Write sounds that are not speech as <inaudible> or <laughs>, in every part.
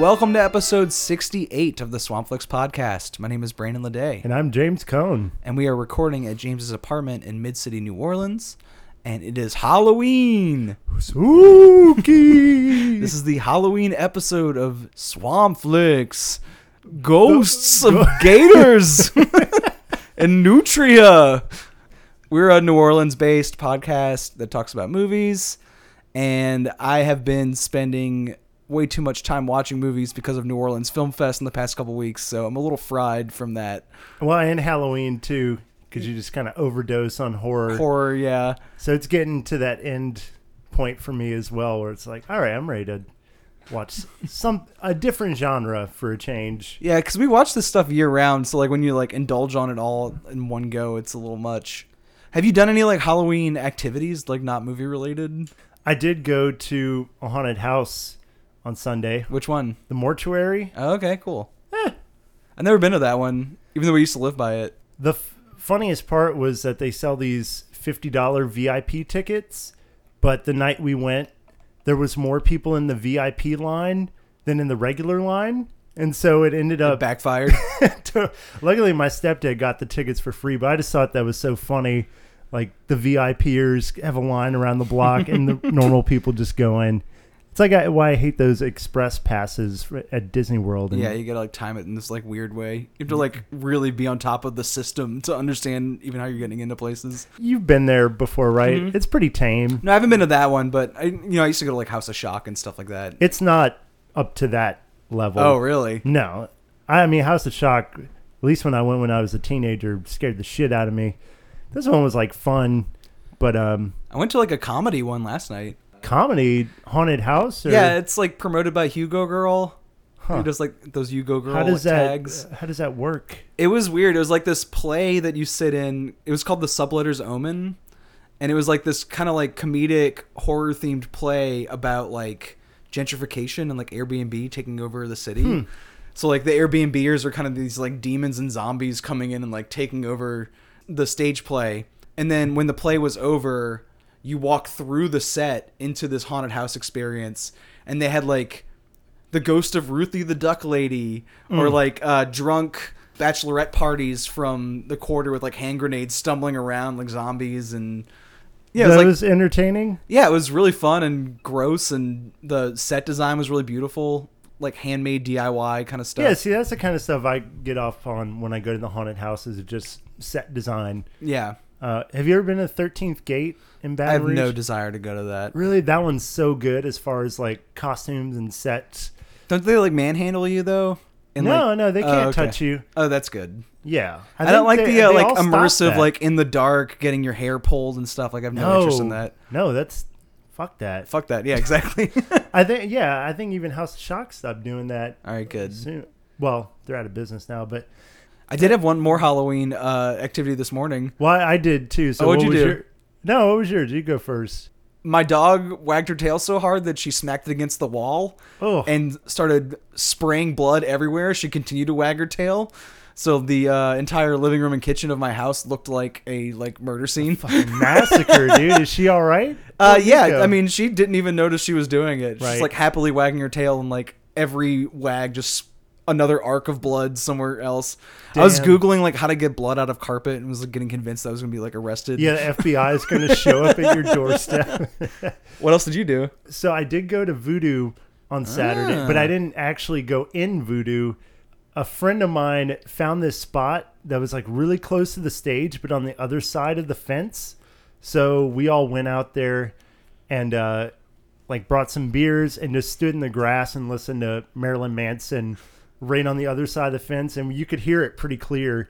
Welcome to episode 68 of the Swampflix podcast. My name is Brandon Leday, And I'm James Cohn. and we are recording at James's apartment in Mid City, New Orleans. And it is Halloween. Spooky. <laughs> This is the Halloween episode of Swampflix. Ghosts of <laughs> Gators <laughs> and Nutria. We're a New Orleans based podcast that talks about movies. And I have been spending way too much time watching movies because of New Orleans Film Fest in the past couple weeks. So I'm a little fried from that. well, and Halloween too, because you just kind of overdose on horror. Horror, yeah. So it's getting to that end point for me as well, where it's like, all right, I'm ready to watch <laughs> some a different genre for a change. Yeah, because we watch this stuff year round. So like when you like indulge on it all in one go, it's a little much. Have you done any like Halloween activities, like not movie related? I did go to a haunted house on Sunday, Which one? the mortuary. Oh, okay, cool. Eh. I've never been to that one, even though we used to live by it. The f- funniest part was that they sell these $50 VIP tickets, but the night we went, there was more people in the VIP line than in the regular line. And so it ended It up. backfired. <laughs> Luckily, my stepdad got the tickets for free, but I just thought that was so funny. Like the VIPers have a line around the block, and the <laughs> normal people just go in. It's like I, why I hate those express passes at Disney World. And yeah, you gotta like time it in this like weird way. You have to like really be on top of the system to understand even how you're getting into places. You've been there before, right? Mhm. It's pretty tame. No, I haven't been to that one, but I, you know, I used to go to like House of Shock and stuff like that. It's not up to that level. Oh, really? No, I mean House of Shock. At least when I went when I was a teenager, scared the shit out of me. This one was like fun, but um, I went to like a comedy one last night. Comedy haunted house. Or, Yeah, it's like promoted by Hugo Girl. Huh. Who does like those Hugo Girl how does that tags? how does that work? It was weird. It was like this play that you sit in. It was called The Subletter's Omen, and it was like this kind of like comedic horror themed play about like gentrification and like Airbnb taking over the city. Hmm. So like the Airbnbers are kind of these like demons and zombies coming in and like taking over the stage play. And then when the play was over, you walk through the set into this haunted house experience, and they had like the ghost of Ruthie the Duck Lady, or Mm. like uh, drunk bachelorette parties from the quarter with like hand grenades stumbling around like zombies and yeah, it was like was entertaining. yeah, it was really fun and gross, and the set design was really beautiful, like handmade DIY kind of stuff. Yeah, see, that's the kind of stuff I get off on when I go to the haunted houses. Of just set design. yeah. Uh, have you ever been to Thirteenth Gate in I have Rouge? no desire to go to that. Really, that one's so good as far as like costumes and sets. Don't they like manhandle you though? And, no, like- no, they Oh, can't okay. touch you. Oh, that's good. Yeah, I, think don't like they- the uh, like immersive, like in the dark, getting your hair pulled and stuff. Like I have no, no interest in that. No, that's fuck that. Fuck that. Yeah, exactly. <laughs> I think yeah, I think even House of Shock stopped doing that All right, good. soon. Well, they're out of business now, but I did have one more Halloween uh, activity this morning. well, I did too. So Oh, what'd what you was do? Your, no, what was yours? You go first. My dog wagged her tail so hard that she smacked it against the wall. Oh, and started spraying blood everywhere. She continued to wag her tail. So the uh, entire living room and kitchen of my house looked like a like murder scene. fucking massacre, dude. Is she all right? <laughs> Uh, yeah. I mean, she didn't even notice she was doing it. She's Right. like happily wagging her tail, and like every wag just another arc of blood somewhere else. I was googling like how to get blood out of carpet, and was like, getting convinced I was gonna be like arrested. yeah, the FBI is going to show up at your doorstep. <laughs> What else did you do? so I did go to Voodoo on Saturday, but Ah. I didn't actually go in Voodoo. A friend of mine found this spot that was like really close to the stage, but on the other side of the fence. So we all went out there and uh, like brought some beers and just stood in the grass and listened to Marilyn Manson right on the other side of the fence, and you could hear it pretty clear.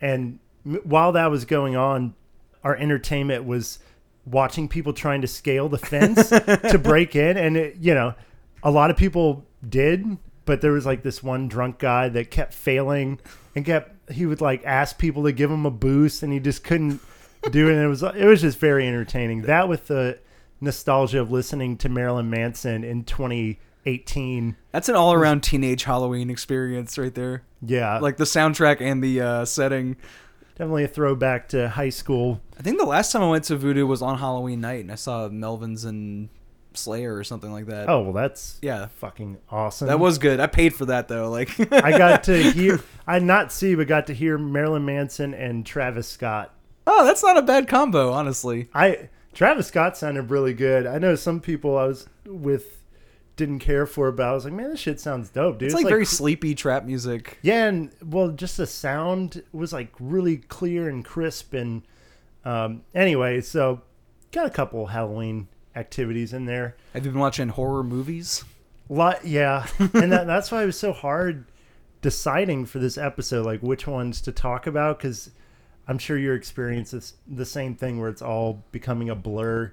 And while that was going on, our entertainment was watching people trying to scale the fence <laughs> to break in, and it, you know, a lot of people did, but there was like this one drunk guy that kept failing and kept he would like ask people to give him a boost, and he just couldn't do it. And it was it was just very entertaining. That with the nostalgia of listening to Marilyn Manson in 2018. That's an all-around teenage Halloween experience right there. Yeah, Like the soundtrack and the uh, setting. definitely a throwback to high school. I think the last time I went to Voodoo was on Halloween night, and I saw Melvins and Slayer or something like that. Oh well, that's yeah, fucking awesome. that was good. I paid for that though. Like I got to <laughs> hear. I not see, but got to hear Marilyn Manson and Travis Scott. oh, that's not a bad combo, honestly. I Travis Scott sounded really good. I know some people I was with didn't care for, it, but I was like, man, this shit sounds dope, dude. It's, like, very sleepy trap music. yeah, and well, just the sound was like really clear and crisp. And um, anyway, so got a couple Halloween activities in there. Have you been watching horror movies? lot, yeah, <laughs> and that, that's why it was so hard deciding for this episode, like which ones to talk about, because I'm sure your experience is the same thing, where it's all becoming a blur,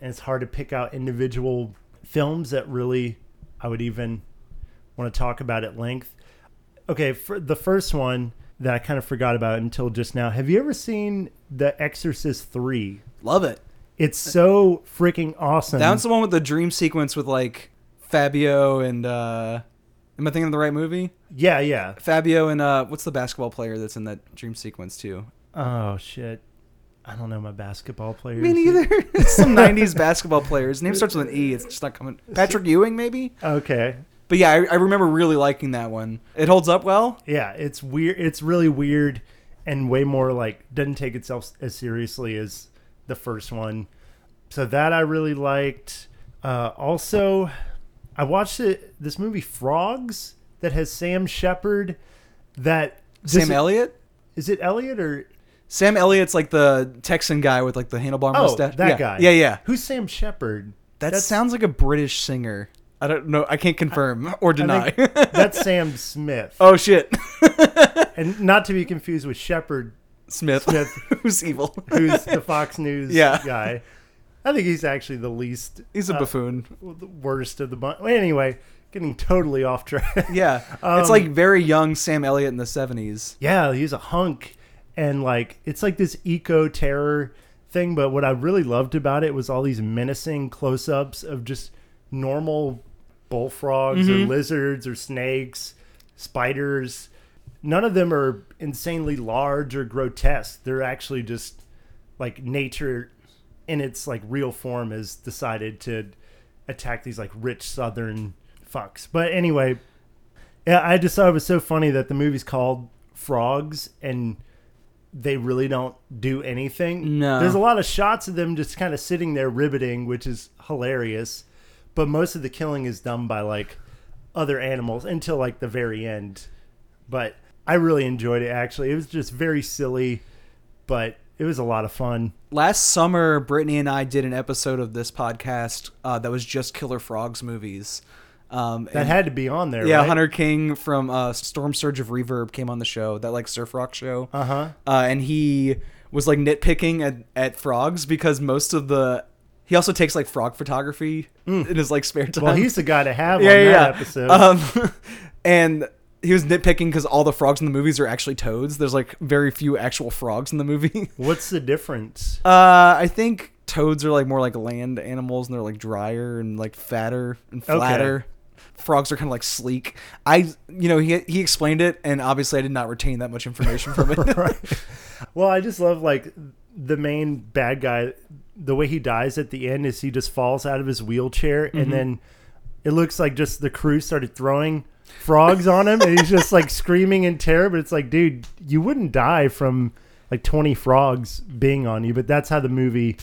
and it's hard to pick out individual films that really I would even want to talk about at length. Okay, for the first one that I kind of forgot about until just now. Have you ever seen The Exorcist 3? Love it. It's so freaking awesome. That's the one with the dream sequence with like Fabio and uh am I thinking of the right movie? yeah, yeah. Fabio and uh what's the basketball player that's in that dream sequence too? Oh shit. I don't know my basketball players. Me neither. <laughs> Some '90s <laughs> basketball players. Name starts with an E. It's just not coming. Patrick Ewing, maybe. Okay. But yeah, I, I remember really liking that one. It holds up well. Yeah, it's weird. It's really weird and way more like doesn't take itself as seriously as the first one. So that I really liked. Uh, also, I watched it, this movie Frogs that has Sam Shepard. That Sam Elliott. is it Elliot or Sam Elliott's like the Texan guy with like the handlebar oh mustache. that yeah. guy? Yeah, yeah. Who's Sam Shepard? That That's- sounds like a British singer. I don't know. I can't confirm or deny. That's <laughs> Sam Smith, oh shit, <laughs> and not to be confused with Shepard, Smith. Smith. <laughs> Who's evil? who's the Fox News Yeah. guy. I think he's actually the least He's a uh, buffoon. the worst of the bunch. Anyway, getting totally off track. Yeah, Um, it's like very young Sam Elliott in the '70s. yeah, he's a hunk, and like it's like this eco terror thing. But what I really loved about it was all these menacing close-ups of just normal bullfrogs or mm-hmm. lizards or snakes, spiders. None of them are insanely large or grotesque. They're actually just like nature in its like real form has decided to attack these like rich southern fucks. But anyway, yeah, I just thought it was so funny that the movie's called Frogs and they really don't do anything. No. There's a lot of shots of them just kind of sitting there riveting, which is hilarious. But most of the killing is done by like other animals until like the very end. But I really enjoyed it actually. It was just very silly, but it was a lot of fun. Last summer, Brittany and I did an episode of this podcast uh, that was just Killer Frogs movies. Um, That and- had to be on there. yeah, right? Hunter King from uh, Storm Surge of Reverb came on the show, that like surf rock show. Uh-huh. uh, and he was like nitpicking at, at frogs because most of the he also takes like frog photography in his like spare time. Mm. Well, he's the guy to have <laughs> yeah, on yeah, that yeah. episode. Um, <laughs> and he was nitpicking because all the frogs in the movies are actually toads. There's like very few actual frogs in the movie. <laughs> What's the difference? Uh, I think toads are like more like land animals and they're like drier and like fatter and Okay. Frogs are kind of like sleek. I, you know, he he explained it, and obviously I did not retain that much information from it. <laughs> right. Well, I just love like the main bad guy. The way he dies at the end is he just falls out of his wheelchair, Mm-hmm. and then it looks like just the crew started throwing frogs on him, and he's just like <laughs> screaming in terror. But it's like, dude, you wouldn't die from like twenty frogs being on you, but that's how the movie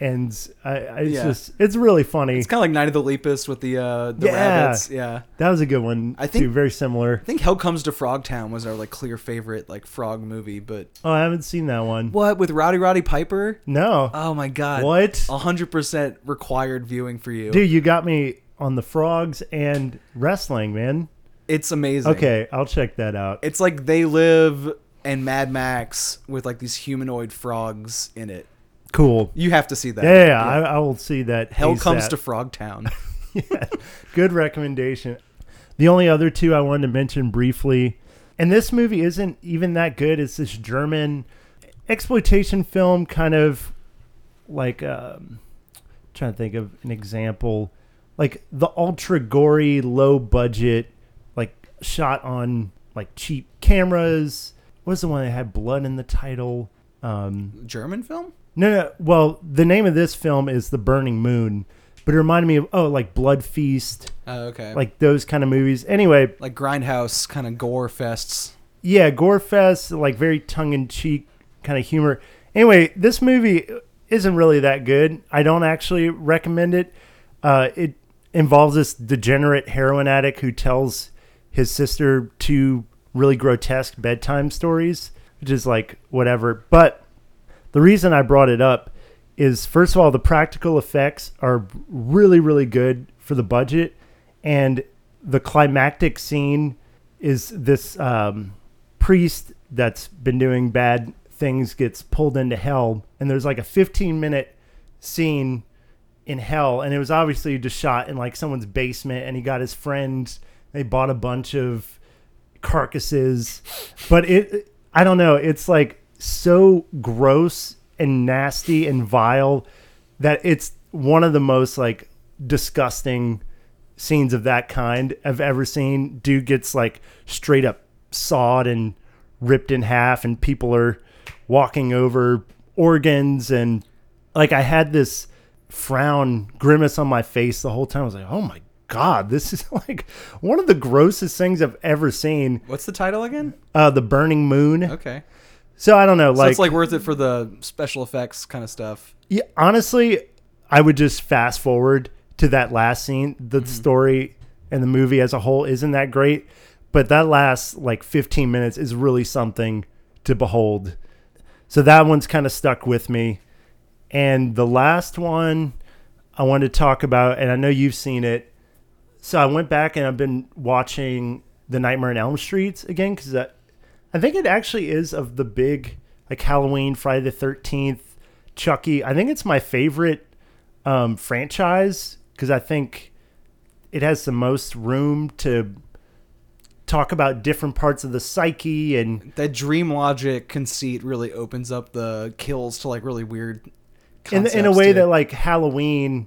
ends. I, I it's Yeah. just it's really funny. It's kind of like Night of the Lepus with the uh, the Yeah. rabbits. Yeah. that was a good one. I think- too, very similar. I think Hell Comes to Frogtown was our like clear favorite like frog movie, but Oh, I haven't seen that one. what with Rowdy Roddy Piper? No. Oh my god. what? A hundred percent required viewing for you. Dude, you got me on the frogs and wrestling, man. It's amazing. Okay, I'll check that out. It's like they live and Mad Max with like these humanoid frogs in it. Cool. You have to see that. Yeah, yeah, yeah, I, I will see that. Hell comes ASAP. to Frogtown. <laughs> yeah, good recommendation. The only other two I wanted to mention briefly, and this movie isn't even that good. It's this German exploitation film, kind of like um, trying to think of an example, like the ultra gory, low budget, like shot on like cheap cameras. What was the one that had blood in the title? Um, German film? No, no. Well, the name of this film is The Burning Moon, but it reminded me of oh like Blood Feast, Oh, okay. Like like those kind of movies. Anyway, like grindhouse kind of gore fests. yeah, gore fest, like very tongue in cheek kind of humor. Anyway, this movie isn't really that good. I don't actually recommend it. Uh, it involves this degenerate heroin addict who tells his sister two really grotesque bedtime stories, which is like whatever. But the reason I brought it up is first of all, the practical effects are really, really good for the budget. And the climactic scene is this um, priest that's been doing bad things gets pulled into hell. And there's like a 15 minute scene in hell. And it was obviously just shot in like someone's basement. And he got his friends, they bought a bunch of carcasses. But it, I don't know, it's like so gross and nasty and vile that it's one of the most like disgusting scenes of that kind I've ever seen. Dude gets like straight up sawed and ripped in half, and people are walking over organs. And like, I had this frown grimace on my face the whole time. I was like, oh my God, this is <laughs> like one of the grossest things I've ever seen. What's the title again? Uh, the Burning Moon. Okay. So I don't know, So like, it's like worth it for the special effects kind of stuff. Yeah, honestly, I would just fast forward to that last scene. The mm-hmm. story and the movie as a whole isn't that great, but that last like 15 minutes is really something to behold. So that one's kind of stuck with me. And the last one I wanted to talk about, and I know you've seen it. So I went back and I've been watching The Nightmare on Elm Street again because I, I think it actually is of the big like Halloween, Friday the Thirteenth, Chucky. I think it's my favorite um, franchise because I think it has the most room to talk about different parts of the psyche and That dream logic conceit really opens up the kills to like really weird. in, in a way too. that like Halloween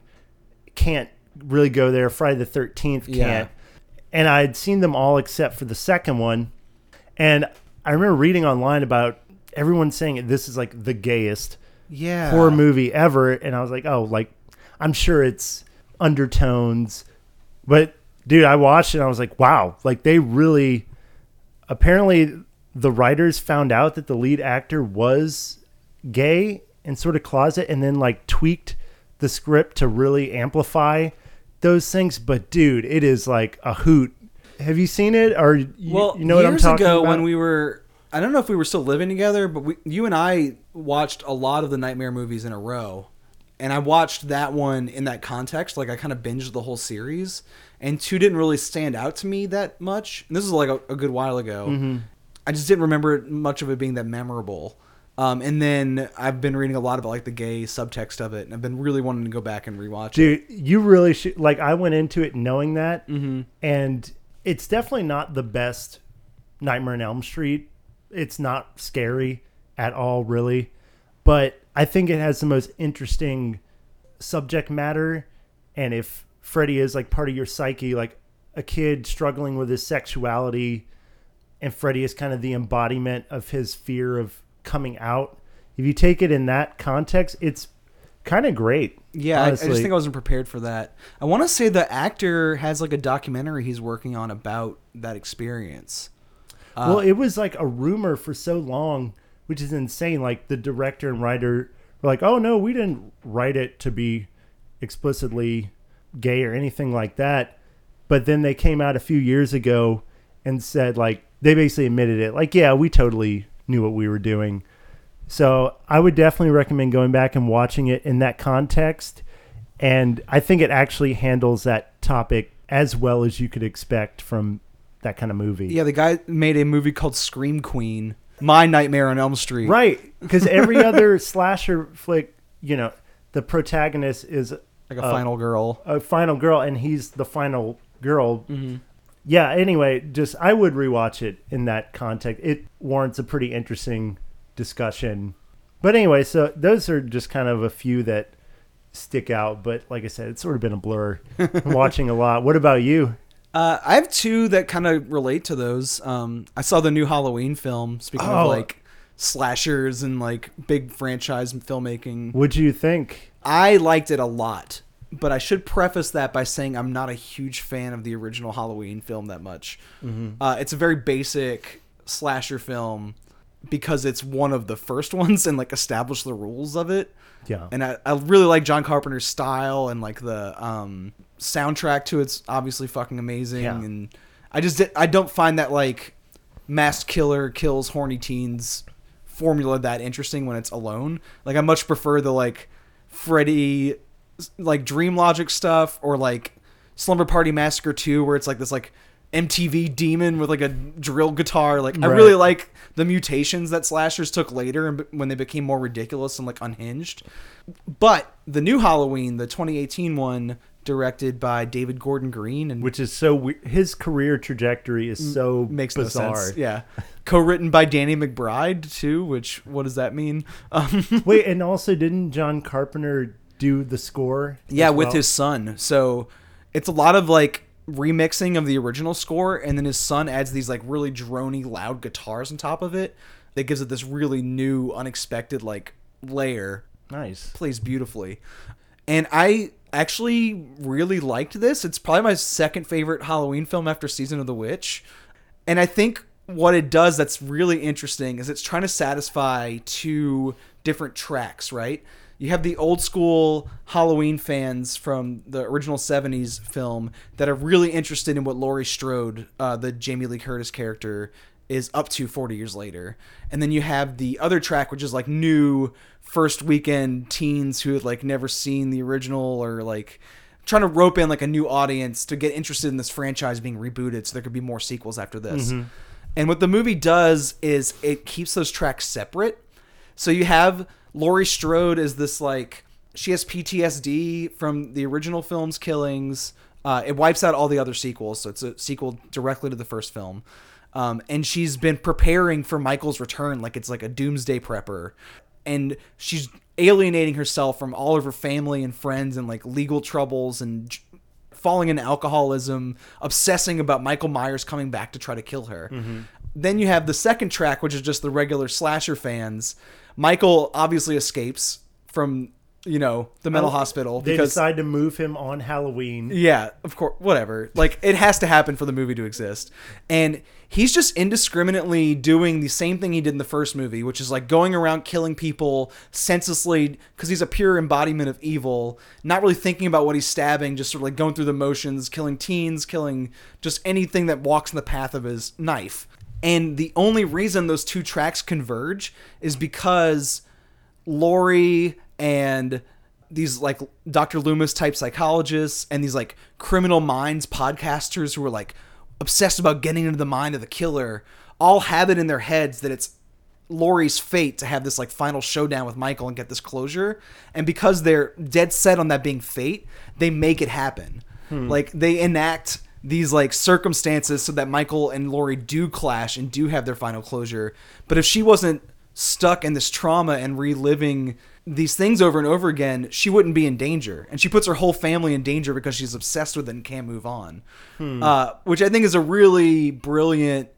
can't really go there. Friday the Thirteenth can't. Yeah. And I had seen them all except for the second one, and I remember reading online about everyone saying this is like the gayest yeah horror movie ever, and I was like, oh, like I'm sure it's undertones, but dude, I watched it and I was like, wow, like they really. Apparently, the writers found out that the lead actor was gay and sort of closet, and then like tweaked the script to really amplify those things. But dude, it is like a hoot. Have you seen it, or you, Well, you know what I'm years talking ago about? when we were, I don't know if we were still living together, but we, you and I watched a lot of the Nightmare movies in a row, and I watched that one in that context. Like I kind of binged the whole series, and two didn't really stand out to me that much. And this is like a, a good while ago. Mm-hmm. I just didn't remember much of it being that memorable. Um, and then I've been reading a lot about like the gay subtext of it, and I've been really wanting to go back and rewatch it. dude you really should like i went into it knowing that Mm-hmm. and it's definitely not the best nightmare on elm street. It's not scary at all really. But i think it has the most interesting subject matter. And if freddy is like part of your psyche like a kid struggling with his sexuality and freddy is kind of the embodiment of his fear of coming out if you take it in that context it's kind of great Yeah, I, I just think I wasn't prepared for that. I want to say the actor has like a documentary he's working on about that experience. Uh, well, it was like a rumor for so long, which is insane. Like the director and writer were like, "Oh no, we didn't write it to be explicitly gay or anything like that." But then they came out a few years ago and said like they basically admitted it. Like, yeah, we totally knew what we were doing. So I would definitely recommend going back and watching it in that context. And I think it actually handles that topic as well as you could expect from that kind of movie. yeah, the guy made a movie called Scream Queen. My Nightmare on Elm Street. Right, because every <laughs> other slasher flick, you know, the protagonist is Like a Uh, final girl. a final girl, and he's the final girl. Mm-hmm. Yeah. Anyway, just I would rewatch it in that context. It warrants a pretty interesting discussion. But anyway, so those are just kind of a few that stick out. But like I said, it's sort of been a blur. <laughs> I'm watching a lot. What about you? Uh, I have two that kind of relate to those. Um, I saw the new Halloween film. Speaking Oh. of like slashers and like big franchise filmmaking, What do you think? I liked it a lot. but I should preface that by saying I'm not a huge fan of the original Halloween film that much. Uh, it's a very basic slasher film because it's one of the first <laughs> ones and like establish the rules of it. Yeah. And I, I really like John Carpenter's style and like the um, soundtrack to it's obviously fucking amazing. Yeah. And I just I don't find that like masked killer kills horny teens formula that interesting when it's alone. Like I much prefer the like Freddy like Dream Logic stuff or like Slumber Party Massacre 2 where it's like this like MTV demon with like a drill guitar. Like I really like the mutations that slashers took later and when they became more ridiculous and like unhinged. But the new Halloween, the 2018 one directed by David Gordon Green and Which is so we- his career trajectory is so makes bizarre. no sense. Yeah. Co-written by Danny McBride too, which what does that mean? Um, <laughs> Wait, and also didn't John Carpenter do the score? yeah, as with his son. So it's a lot of like remixing of the original score and then his son adds these like really drony loud guitars on top of it that gives it this really new unexpected like layer nice. plays beautifully. And I actually really liked this. It's probably my second favorite Halloween film after Season of the Witch. And I think what it does that's really interesting is it's trying to satisfy two different tracks, right? You have the old school Halloween fans from the original 70s film that are really interested in what Laurie Strode, uh, the Jamie Lee Curtis character, is up to 40 years later. And then you have the other track, which is like new first weekend teens who had like never seen the original or like trying to rope in like a new audience to get interested in this franchise being rebooted so there could be more sequels after this. And what the movie does is it keeps those tracks separate. So you have Laurie Strode is this like she has PTSD from the original film's killings. Uh, it wipes out all the other sequels, so it's a sequel directly to the first film. Um, and she's been preparing for Michael's return like it's like a doomsday prepper. And she's alienating herself from all of her family and friends and like legal troubles and j- falling into alcoholism, obsessing about Michael Myers coming back to try to kill her. Then you have the second track, which is just the regular slasher fans. Michael obviously escapes from, you know, the mental oh, hospital Oh, They because decide to move him on Halloween. yeah, of course, whatever. Like it has to happen for the movie to exist. And he's just indiscriminately doing the same thing he did in the first movie, which is like going around killing people senselessly because he's a pure embodiment of evil, not really thinking about what he's stabbing, just sort of like going through the motions, killing teens, killing just anything that walks in the path of his knife. And the only reason those two tracks converge is because Laurie and these like Dr. Loomis type psychologists and these like criminal minds podcasters who are like obsessed about getting into the mind of the killer all have it in their heads that it's Laurie's fate to have this like final showdown with Michael and get this closure. And because they're dead set on that being fate, they make it happen. Hmm. Like they enact these like circumstances so that Michael and Laurie do clash and do have their final closure. But if she wasn't stuck in this trauma and reliving these things over and over again, she wouldn't be in danger. And she puts her whole family in danger because she's obsessed with it and can't move on. Uh, which I think is a really brilliant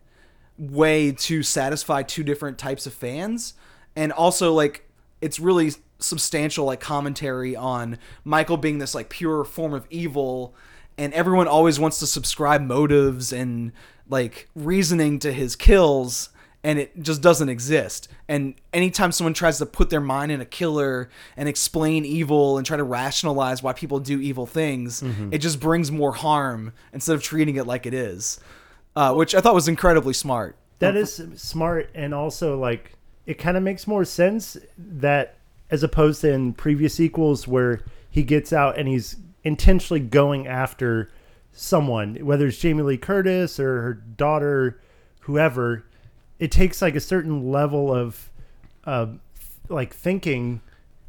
way to satisfy two different types of fans. And also, like, it's really substantial, like, commentary on Michael being this, like, pure form of evil. And everyone always wants to subscribe motives and, like, reasoning to his kills and it just doesn't exist. And anytime someone tries to put their mind in a killer and explain evil and try to rationalize why people do evil things, it just brings more harm instead of treating it like it is, uh, which I thought was incredibly smart. That is smart, and also like it kind of makes more sense that as opposed to in previous sequels where he gets out and he's intentionally going after someone, whether it's Jamie Lee Curtis or her daughter, whoever. It takes like a certain level of, uh, like thinking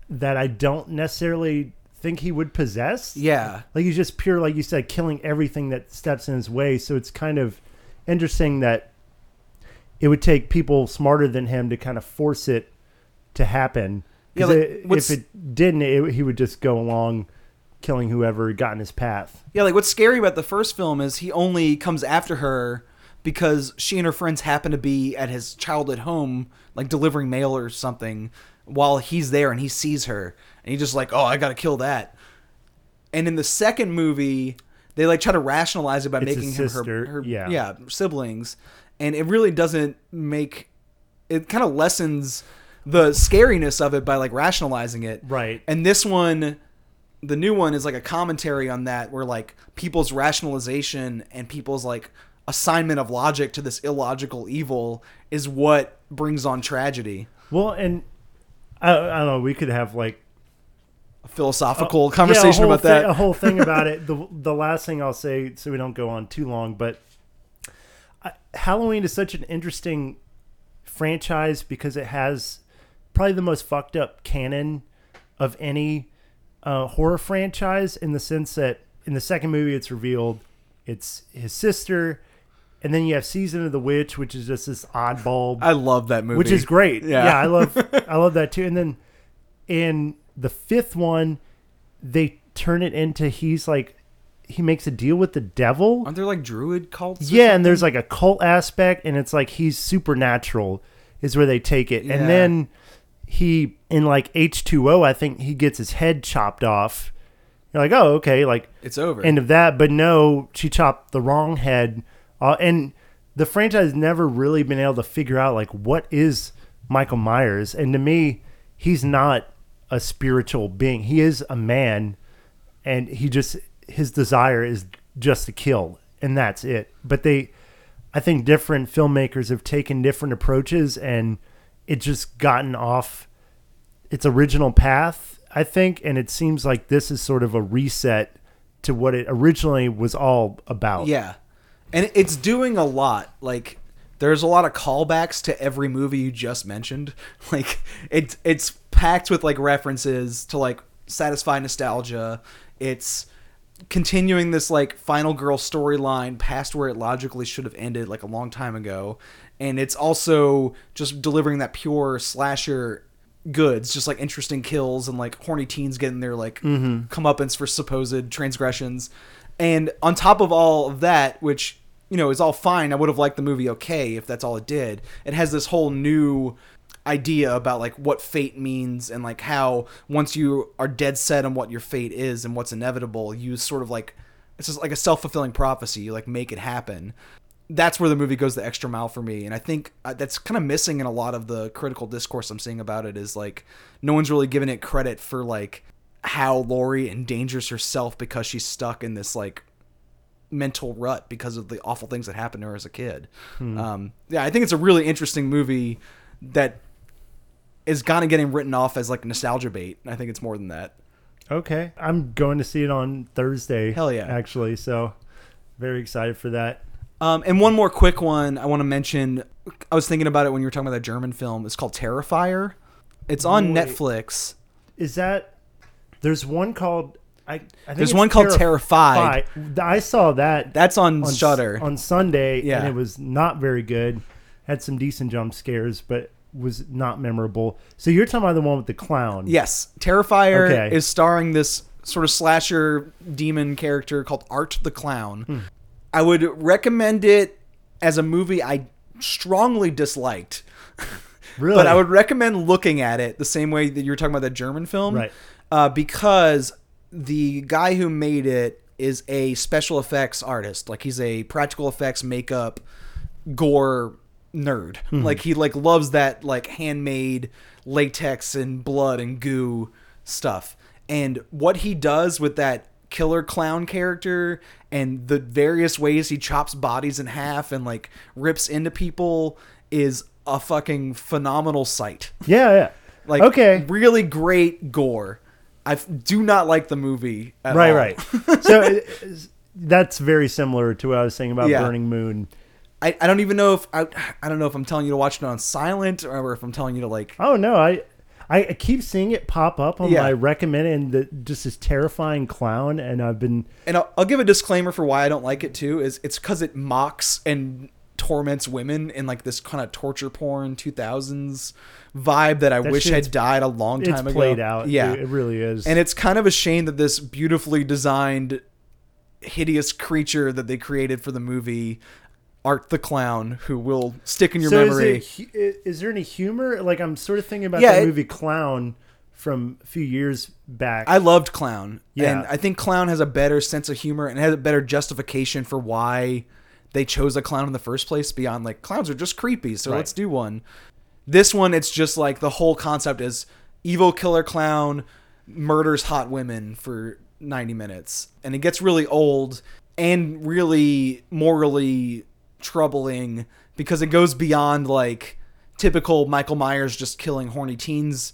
that I don't necessarily think he would possess. Yeah. Like he's just pure, like you said, killing everything that steps in his way. So it's kind of interesting that it would take people smarter than him to kind of force it to happen. Yeah, 'Cause like, it- if it didn't, it, he would just go along killing whoever got in his path. Yeah, like what's scary about the first film is he only comes after her because she and her friends happen to be at his childhood home, like delivering mail or something, while he's there and he sees her and he just like, oh, I gotta kill that. And in the second movie, they like try to rationalize it by It's making him her, her yeah. yeah siblings, and it really doesn't make it kind of lessens the scariness of it by like rationalizing it. Right. And this one, the new one is like a commentary on that, where like people's rationalization and people's like assignment of logic to this illogical evil is what brings on tragedy. Well, and I, I don't know. We could have like A philosophical Uh, yeah, conversation a about thi- that. A whole thing about <laughs> it. The the last thing I'll say, so we don't go on too long, but I, Halloween is such an interesting franchise because it has probably the most fucked up canon of any uh, horror franchise in the sense that in the second movie it's revealed it's his sister and then you have season of the witch which is just this oddball I love that movie, which is great. Yeah. Yeah. I love <laughs> I love that too. And then in the fifth one, they turn it into he's like he makes a deal with the devil. Aren't there like druid cults? Yeah, and there's like a cult aspect, and it's like he's supernatural is where they take it. Yeah. And then he in like H two O, I think he gets his head chopped off. You're like, oh, okay, like It's over. end of that. But no, she chopped the wrong head. Uh, and the franchise never really been able to figure out like what is Michael Myers. And to me, he's not a spiritual being. He is a man, and he just his desire is just to kill, and that's it. But they, I think, different filmmakers have taken different approaches, and it just gotten off its original path. I think, and it seems like this is sort of a reset to what it originally was all about. Yeah. And it's doing a lot. Like there's a lot of callbacks to every movie you just mentioned. <laughs> Like it's it's packed with like references to like satisfy nostalgia. It's continuing this like final girl storyline past where it logically should have ended like a long time ago. And it's also just delivering that pure slasher goods, just like interesting kills and like horny teens getting their like mm-hmm. comeuppance for supposed transgressions. And on top of all of that, which you know is all fine, I would have liked the movie okay if that's all it did. It has this whole new idea about like what fate means and like how once you are dead set on what your fate is and what's inevitable, you sort of like it's just like a self fulfilling prophecy. You like make it happen that's where the movie goes the extra mile for me and i think uh, that's kind of missing in a lot of the critical discourse i'm seeing about it is like no one's really giving it credit for like how Laurie endangers herself because she's stuck in this like mental rut because of the awful things that happened to her as a kid um, yeah i think it's a really interesting movie that is kind of getting written off as like nostalgia bait i think it's more than that Okay. I'm going to see it on Thursday. Hell yeah. Actually, so very excited for that. Um, and one more quick one I want to mention. I was thinking about it when you were talking about that German film. It's called Terrifier. It's on Wait. Netflix. Is that there's one called I, I think There's one called Terri- Terrified. I saw that That's on, on S- Shudder. on Sunday Yeah. and it was not very good. Had some decent jump scares, but was not memorable. So you're talking about the one with the clown. yes, Terrifier Okay. is starring this sort of slasher demon character called Art the Clown. Hmm. I would recommend it as a movie I strongly disliked. Really? <laughs> But I would recommend looking at it the same way that you were talking about that German film. Right. Uh, because the guy who made it is a special effects artist. Like he's a practical effects makeup gore nerd. Like he like loves that like handmade latex and blood and goo stuff. And what he does with that killer clown character and the various ways he chops bodies in half and like rips into people is a fucking phenomenal sight. Yeah, yeah. Like okay. really great gore. I do not like the movie at Right, all. right. <laughs> so it- that's very similar to what I was saying about Yeah. Burning Moon. I, I don't even know if I I don't know if I'm telling you to watch it on silent or if I'm telling you to like Oh no, I I I keep seeing it pop up on Yeah. my recommend and the, just this terrifying clown, and I've been and I'll, I'll give a disclaimer for why I don't like it too is it's because it mocks and torments women in like this kind of torture porn 2000s vibe that I wish shit's- had died a long it's time ago. It's played out. Yeah, it really is. and it's kind of a shame that this beautifully designed hideous creature that they created for the movie art the clown who will stick in your so memory Is, it, is there any humor? Like I'm sort of thinking about Yeah, that it- movie Clown from a few years back. I loved Clown. Yeah. And I think Clown has a better sense of humor and has a better justification for why they chose a clown in the first place beyond like clowns are just creepy, so Right. let's do one. This one it's just like the whole concept is evil killer clown murders hot women for 90 minutes and it gets really old and really morally troubling because it goes beyond like typical Michael Myers just killing horny teens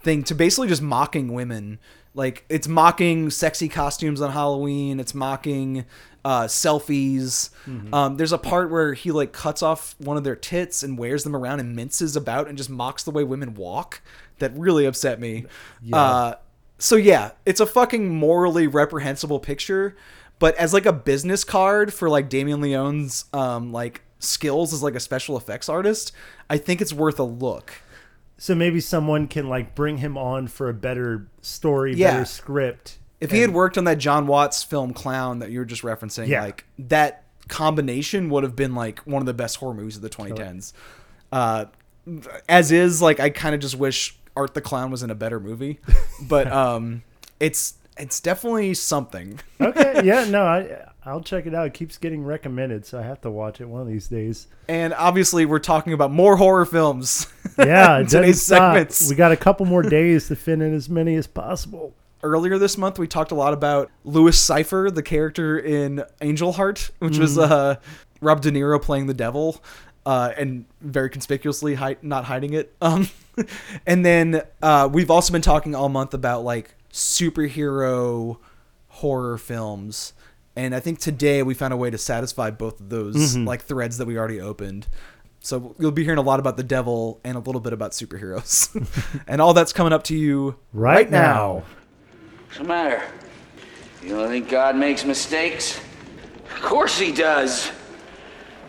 thing to basically just mocking women. Like it's mocking sexy costumes on Halloween. It's mocking uh, selfies. Um, there's a part where he like cuts off one of their tits and wears them around and minces about and just mocks the way women walk. That really upset me. Uh, so yeah, it's a fucking morally reprehensible picture, but as like a business card for like Damien Leone's um, like skills as like a special effects artist, I think it's worth a look. so maybe someone can like bring him on for a better story, Yeah. better script. If he had worked on that Jon Watts film Clown that you were just referencing, Yeah. like that combination would have been like one of the best horror movies of the 2010s. Uh, as is, like I kind of just wish Art the Clown was in a better movie, <laughs> but um, it's it's definitely something. <laughs> Okay, yeah, <laughs> no, I I'll check it out. It keeps getting recommended, so I have to watch it one of these days. And obviously, we're talking about more horror films. Yeah, <laughs> it in doesn't today's stop. segments. We got a couple more days to fit in as many as possible. earlier this month we talked a lot about Louis Cipher, the character in Angel Heart, which was Mm-hmm. uh, Rob De Niro playing the devil, uh, and very conspicuously not hiding it. Um, and then uh, we've also been talking all month about like superhero horror films. And I think today we found a way to satisfy both of those Mm-hmm. like threads that we already opened. So you'll be hearing a lot about the devil and a little bit about superheroes. <laughs> and all that's coming up to you Right, now. What's the matter? You don't think God makes mistakes? Of course he does.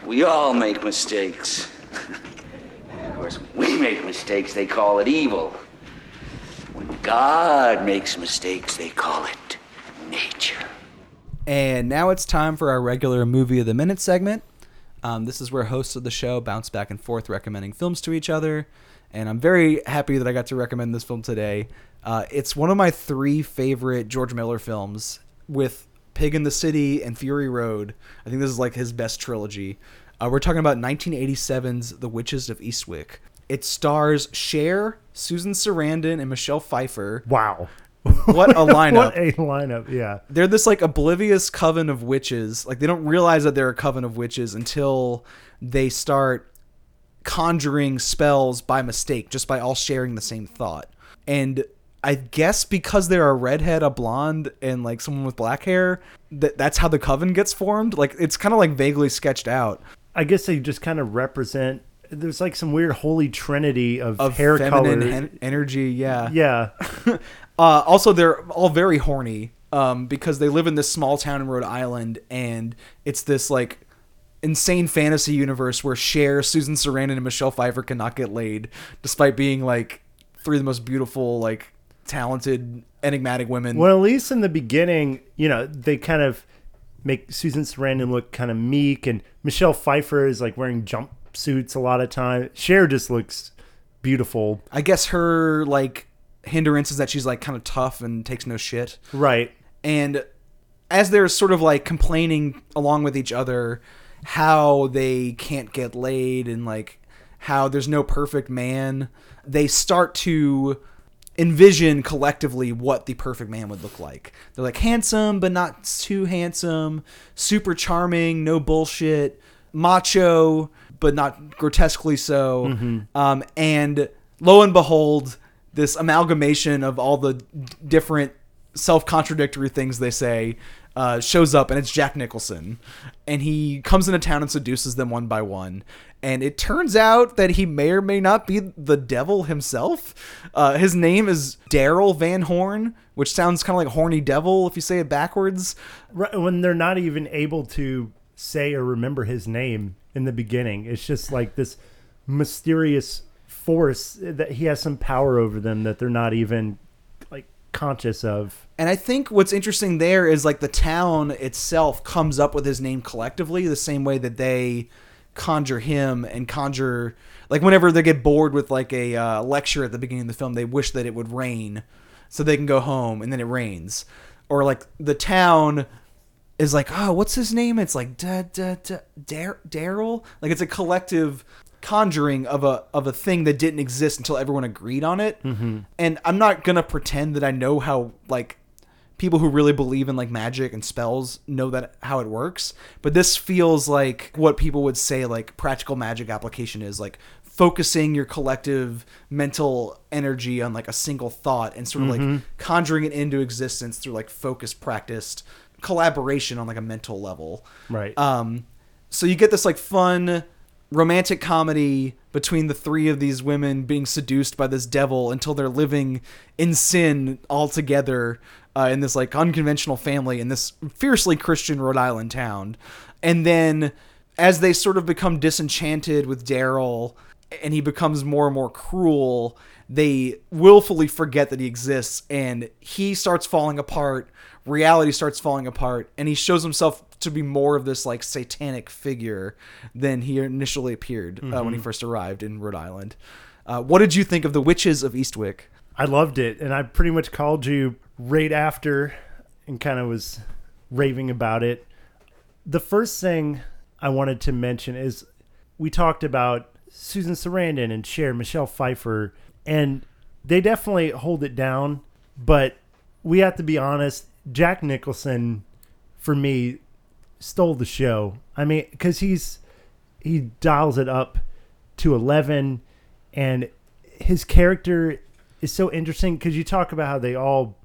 We all make mistakes. <laughs> of course, we make mistakes, they call it evil. When God makes mistakes, they call it nature. And now it's time for our regular movie of the minute segment. Um, this is where hosts of the show bounce back and forth recommending films to each other. And I'm very happy that I got to recommend this film today. Uh, it's one of my three favorite George Miller films with Pig in the City and Fury Road. I think this is like his best trilogy. Uh, we're talking about 1987's The Witches of Eastwick. It stars Cher, Susan Sarandon, and Michelle Pfeiffer. Wow. What a <laughs> lineup! What a lineup. Yeah. they're this like oblivious coven of witches. Like they don't realize that they're a coven of witches until they start conjuring spells by mistake, just by all sharing the same thought. And I guess because they're a redhead, a blonde, and like someone with black hair, that that's how the coven gets formed. Like it's kind of like vaguely sketched out I guess they just kind of represent there's like some weird holy trinity of, of hair color. en- energy. Yeah. yeah. <laughs> Uh, also, they're all very horny um, because they live in this small town in Rhode Island, and it's this like insane fantasy universe where Cher, Susan Sarandon, and Michelle Pfeiffer cannot get laid, despite being like three of the most beautiful, like talented, enigmatic women. Well, at least in the beginning, you know, they kind of make Susan Sarandon look kind of meek, and Michelle Pfeiffer is like wearing jumpsuits a lot of time. Cher just looks beautiful. I guess her like hindrance is that she's like kind of tough and takes no shit. Right. and as they're sort of like complaining along with each other how they can't get laid and like how there's no perfect man they start to envision collectively what the perfect man would look like they're like handsome but not too handsome super charming no bullshit macho but not grotesquely so. Um, and lo and behold this amalgamation of all the d- different self-contradictory things they say uh, shows up and it's jack nicholson. And he comes into town and seduces them one by one. And it turns out that he may or may not be the devil himself. Uh, his name is daryl Van Horne which sounds kind of like horny devil if you say it backwards. Right. When they're not even able to say or remember his name in the beginning, it's just like this mysterious force that he has some power over them that they're not even like conscious of. And I think what's interesting there is like the town itself comes up with his name collectively, the same way that they conjure him and conjure like whenever they get bored with like a uh, lecture at the beginning of the film, they wish that it would rain so they can go home and then it rains. Or like the town is like, oh, what's his name? It's like da da da Dar- Daryl. Like it's a collective conjuring of a of a thing that didn't exist until everyone agreed on it. Mm-hmm. And I'm not gonna pretend that I know how like people who really believe in like magic and spells know that how it works. But this feels like what people would say like practical magic application is like focusing your collective mental energy on like a single thought and sort of like conjuring it into existence through like focused practiced collaboration on like a mental level Right. um so you get this like fun romantic comedy between the three of these women being seduced by this devil until they're living in sin all together uh, in this like unconventional family in this fiercely Christian Rhode Island town. And then as they sort of become disenchanted with Daryl and he becomes more and more cruel, they willfully forget that he exists and he starts falling apart. Reality starts falling apart and he shows himself to be more of this like satanic figure than he initially appeared uh, when he first arrived in Rhode Island. Uh, what did you think of the Witches of Eastwick? I loved it, and I pretty much called you right after, and kind of was raving about it. The first thing I wanted to mention is we talked about Susan Sarandon and Cher, Michelle Pfeiffer, and they definitely hold it down. But we have to be honest. Jack Nicholson, for me, stole the show. I mean, because he's he dials it up to eleven, and his character is so interesting because you talk about how they all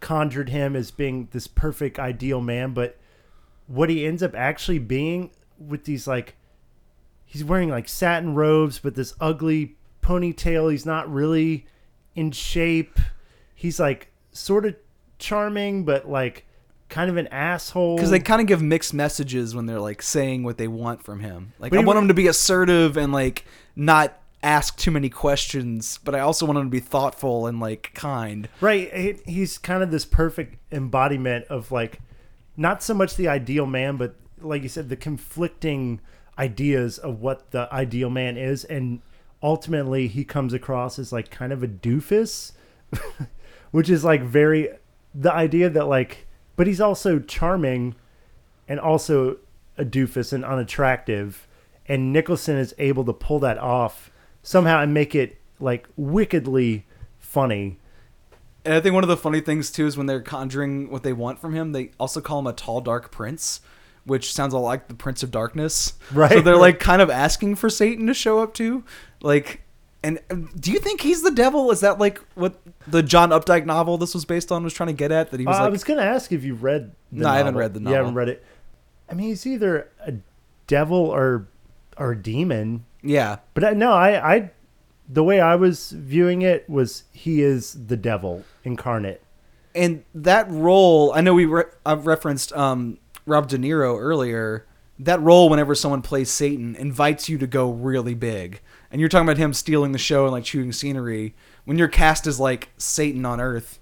conjured him as being this perfect ideal man, but what he ends up actually being with these like he's wearing like satin robes, but this ugly ponytail. He's not really in shape. He's like sort of charming, but like kind of an asshole. Because they kind of give mixed messages when they're like saying what they want from him. Like But I want him to be assertive and like not ask too many questions, but I also want him to be thoughtful and like kind. Right. He's kind of this perfect embodiment of like not so much the ideal man, but like you said, the conflicting ideas of what the ideal man is. And ultimately, he comes across as like kind of a doofus, <laughs> which is like very the idea that like, but he's also charming and also a doofus and unattractive. And Nicholson is able to pull that off somehow and make it like wickedly funny. And I think one of the funny things too is when they're conjuring what they want from him, they also call him a tall, dark prince, which sounds a lot like the Prince of Darkness. Right. So they're like kind of asking for Satan to show up too. Like, and um, do you think he's the devil? Is that like what the John Updike novel this was based on was trying to get at? That he was Uh, like, I was going to ask if you read. The No, I haven't read the You novel. haven't read it. I mean, he's either a devil or or a demon. yeah. But I, no, I, I, the way I was viewing it was he is the devil incarnate. and that role i know we re- i've referenced um rob de niro earlier that role whenever someone plays satan invites you to go really big and you're talking about him stealing the show and like shooting scenery. When you're cast as like satan on earth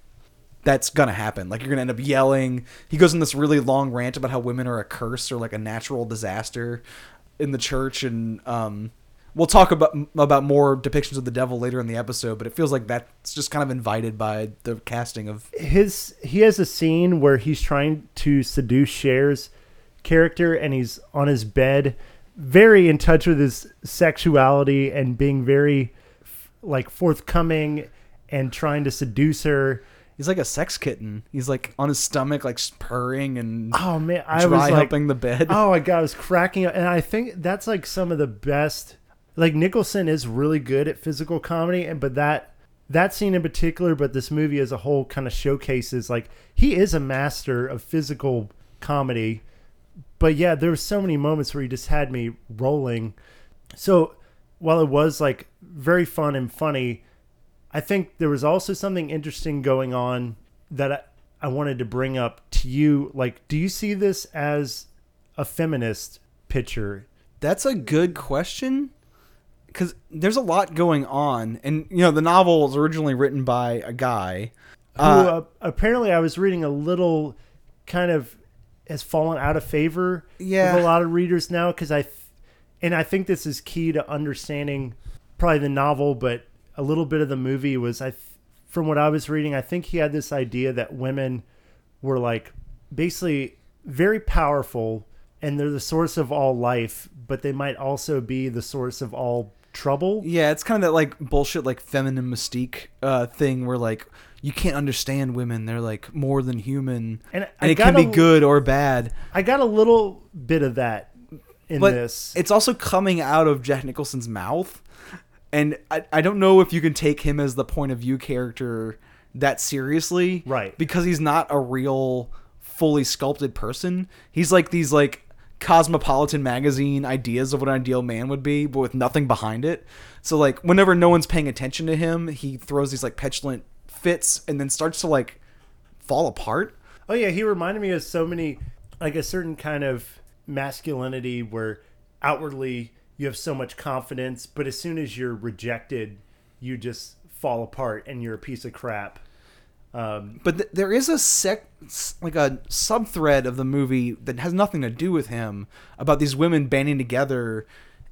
that's gonna happen. Like you're gonna end up yelling. He goes in this really long rant about how women are a curse or like a natural disaster in the church. And um we'll talk about about more depictions of the devil later in the episode but it feels like that's just kind of invited by the casting of His he has a scene where he's trying to seduce Cher's character, and he's on his bed, very in touch with his sexuality and being very like forthcoming and trying to seduce her. He's like a sex kitten. He's like on his stomach, like purring and Oh man, I dry was like, the bed. oh my <laughs> god, I was cracking up, and I think that's like some of the best. Like Nicholson is really good at physical comedy, and but that that scene in particular, but this movie as a whole kind of showcases like he is a master of physical comedy. But yeah, there were so many moments where he just had me rolling. So while it was like very fun and funny, I think there was also something interesting going on that I, I wanted to bring up to you. Like, do you see this as a feminist picture? That's a good question. Because there's a lot going on, and you know the novel was originally written by a guy. Who Uh, uh, apparently I was reading a little kind of has fallen out of favor Yeah. with a lot of readers now because I, th- and I think this is key to understanding probably the novel, but a little bit of the movie was I, from what I was reading, I think he had this idea that women were like basically very powerful and they're the source of all life, but they might also be the source of all trouble. Yeah, it's kind of that like bullshit like feminine mystique uh, thing where like you can't understand women; they're like more than human, And and, it can be good or bad. I got a little bit of that in But this. it's also coming out of Jack Nicholson's mouth, and I, I don't know if you can take him as the point of view character that seriously, Right. Because he's not a real, fully sculpted person. He's like these like cosmopolitan magazine ideas of what an ideal man would be, but with nothing behind it. So like whenever no one's paying attention to him, he throws these like petulant fits and then starts to like fall apart. Oh yeah, he reminded me of so many like a certain kind of masculinity where outwardly you have so much confidence, but as soon as you're rejected, you just fall apart and you're a piece of crap. Um, But th- there is a sec, like a sub thread of the movie that has nothing to do with him about these women banding together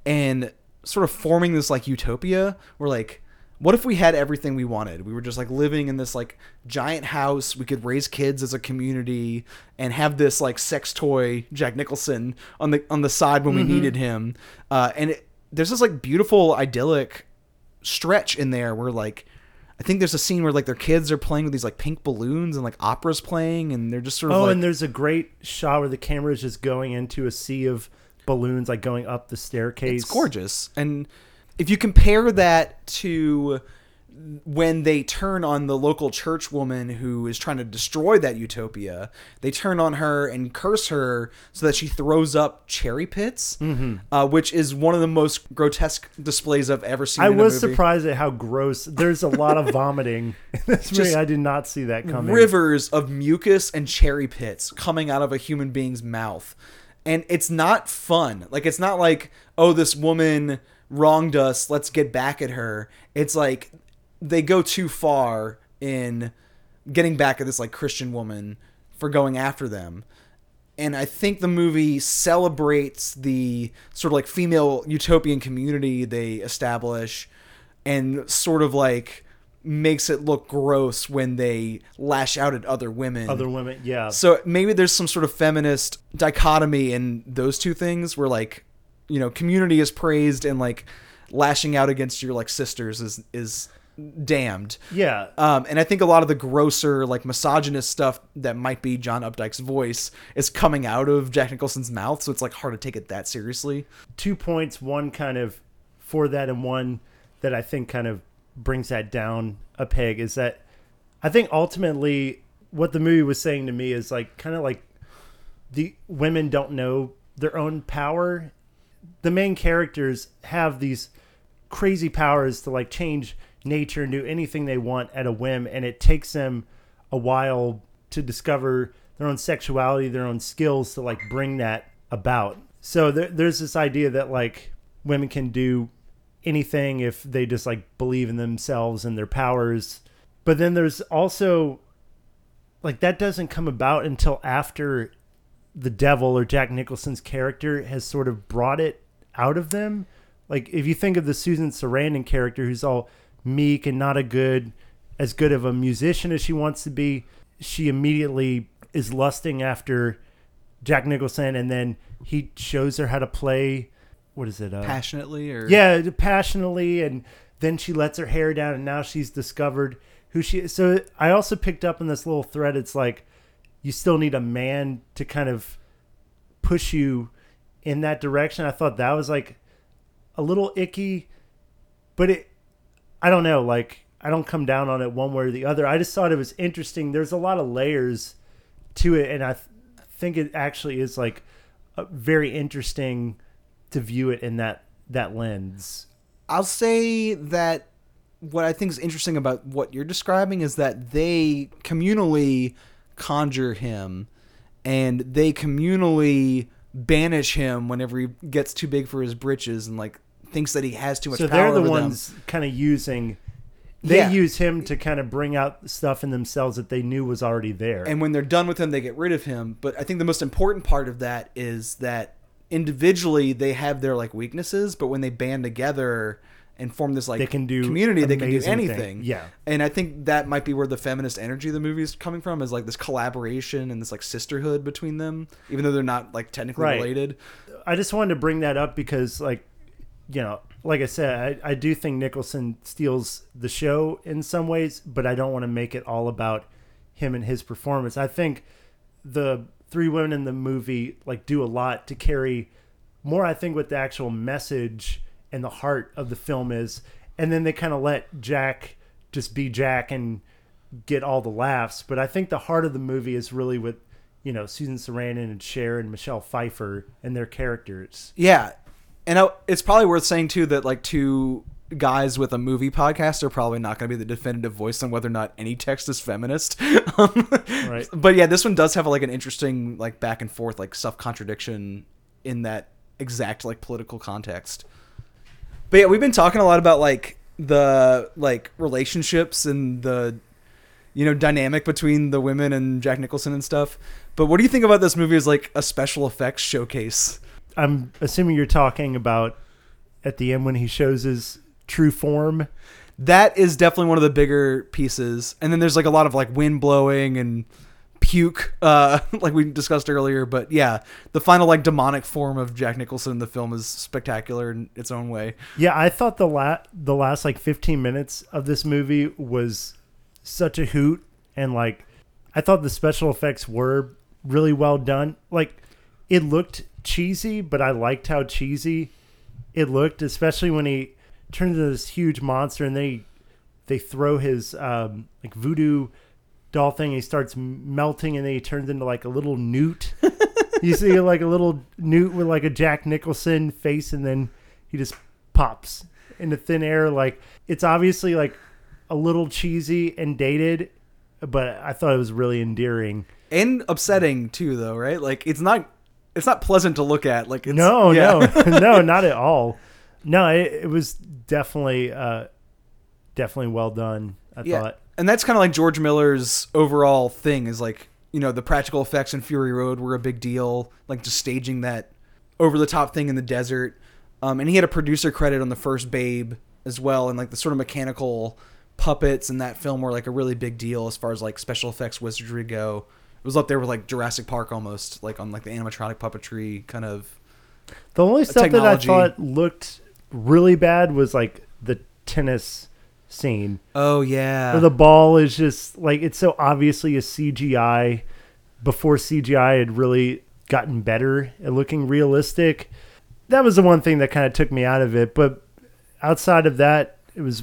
and sort of forming this like utopia where like what if we had everything we wanted we were just like living in this like giant house we could raise kids as a community and have this like sex toy jack nicholson on the on the side when we needed him uh, and it, there's this like beautiful idyllic stretch in there where like I think there's a scene where like their kids are playing with these like pink balloons and like opera's playing and they're just sort of oh, like and there's a great shot where the camera is just going into a sea of balloons, like going up the staircase. it's gorgeous. And if you compare that to when they turn on the local church woman who is trying to destroy that utopia, they turn on her and curse her so that she throws up cherry pits, Mm-hmm. uh, which is one of the most grotesque displays I've ever seen. I in a was movie. surprised at how gross. There's a lot of vomiting <laughs> in this. Just I did not see that coming. rivers of mucus and cherry pits coming out of a human being's mouth. And it's not fun. Like it's not like, oh, this woman wronged us, let's get back at her. It's like they go too far in getting back at this like Christian woman for going after them. And I think the movie celebrates the sort of like female utopian community they establish and sort of like makes it look gross when they lash out at other women. Other women, yeah. so maybe there's some sort of feminist dichotomy in those two things where like, you know, community is praised and like lashing out against your like sisters is is damned. yeah. Um, and I think a lot of the grosser, like misogynist stuff that might be John Updike's voice is coming out of Jack Nicholson's mouth, so it's like hard to take it that seriously. two points one kind of for that and one that i think kind of brings that down a peg is that i think ultimately what the movie was saying to me is like kind of like the women don't know their own power the main characters have these crazy powers to like change nature and do anything they want at a whim and it takes them a while to discover their own sexuality their own skills to like bring that about. So there, there's this idea that like women can do anything if they just like believe in themselves and their powers. But then there's also like that doesn't come about until after the devil or Jack Nicholson's character has sort of brought it out of them. Like if you think of the Susan Sarandon character who's all meek and not a good as good of a musician as she wants to be, she immediately is lusting after Jack Nicholson and then he shows her how to play what is it? Uh, Passionately or yeah, passionately, and then she lets her hair down, and now she's discovered who she is. So I also picked up in this little thread. It's like you still need a man to kind of push you in that direction. I thought that was like a little icky, but it. I don't know. Like I don't come down on it one way or the other. I just thought it was interesting. There's a lot of layers to it, and I th- think it actually is like very interesting to view it in that that lens. I'll say that what I think is interesting about what you're describing is that they communally conjure him and they communally banish him whenever he gets too big for his britches and like thinks that he has too much So power they're the ones kind of using. They Yeah. use him to kind of bring out stuff in themselves that they knew was already there. and when they're done with him they get rid of him but i think the most important part of that is that individually they have their like weaknesses, but when they band together and form this like They can do community, they can do amazing thing. anything. Yeah. and I think that might be where the feminist energy of the movie is coming from, is like this collaboration and this like sisterhood between them, even though they're not like technically Right. related. I just wanted to bring that up because, like, you know, like I said, I, I do think Nicholson steals the show in some ways, but I don't want to make it all about him and his performance. I think the three women in the movie like do a lot to carry more. I think with the actual message and the heart of the film is, and then they kind of let Jack just be Jack and get all the laughs. But I think the heart of the movie is really with you know Susan Sarandon and Cher and Michelle Pfeiffer and their characters. Yeah, and I, it's probably worth saying too that like two guys with a movie podcast are probably not going to be the definitive voice on whether or not any text is feminist. <laughs> Um, Right. But yeah, this one does have like an interesting like back and forth like self contradiction in that exact like political context. But yeah, we've been talking a lot about like the like relationships and the you know dynamic between the women and Jack Nicholson and stuff. But what do you think about this movie as like a special effects showcase? I'm assuming you're talking about at the end when he shows his true form. that is definitely one of the bigger pieces and then there's like a lot of like wind blowing and puke uh <laughs> like we discussed earlier but yeah the final like demonic form of jack nicholson in the film is spectacular in its own way Yeah, I thought the la- the last like 15 minutes of this movie was such a hoot and like I thought the special effects were really well done. Like it looked cheesy, but I liked how cheesy it looked, especially when he turned into this huge monster and they they throw his um like voodoo doll thing he starts melting and then he turns into like a little newt. you see <laughs> like a little newt with like a Jack Nicholson face and then he just pops into thin air like it's obviously like a little cheesy and dated but I thought it was really endearing. and upsetting too though right like it's not it's not pleasant to look at like it's, No, yeah. no, <laughs> <laughs> no, not at all. No, it, it was definitely, uh, definitely well done. I yeah thought. And that's kind of like george miller's overall thing is like you know the practical effects in fury road were a big deal like just staging that over the top thing in the desert um, and he had a producer credit on the first babe as well and like the sort of mechanical puppets in that film were like a really big deal as far as like special effects wizardry go it was up there with like jurassic park almost like on like the animatronic puppetry kind of The only stuff technology. that I thought looked really bad was like the tennis scene. oh yeah Where the ball is just like it's so obviously a CGI before CGI had really gotten better at looking realistic. That was the one thing that kind of took me out of it, but outside of that, it was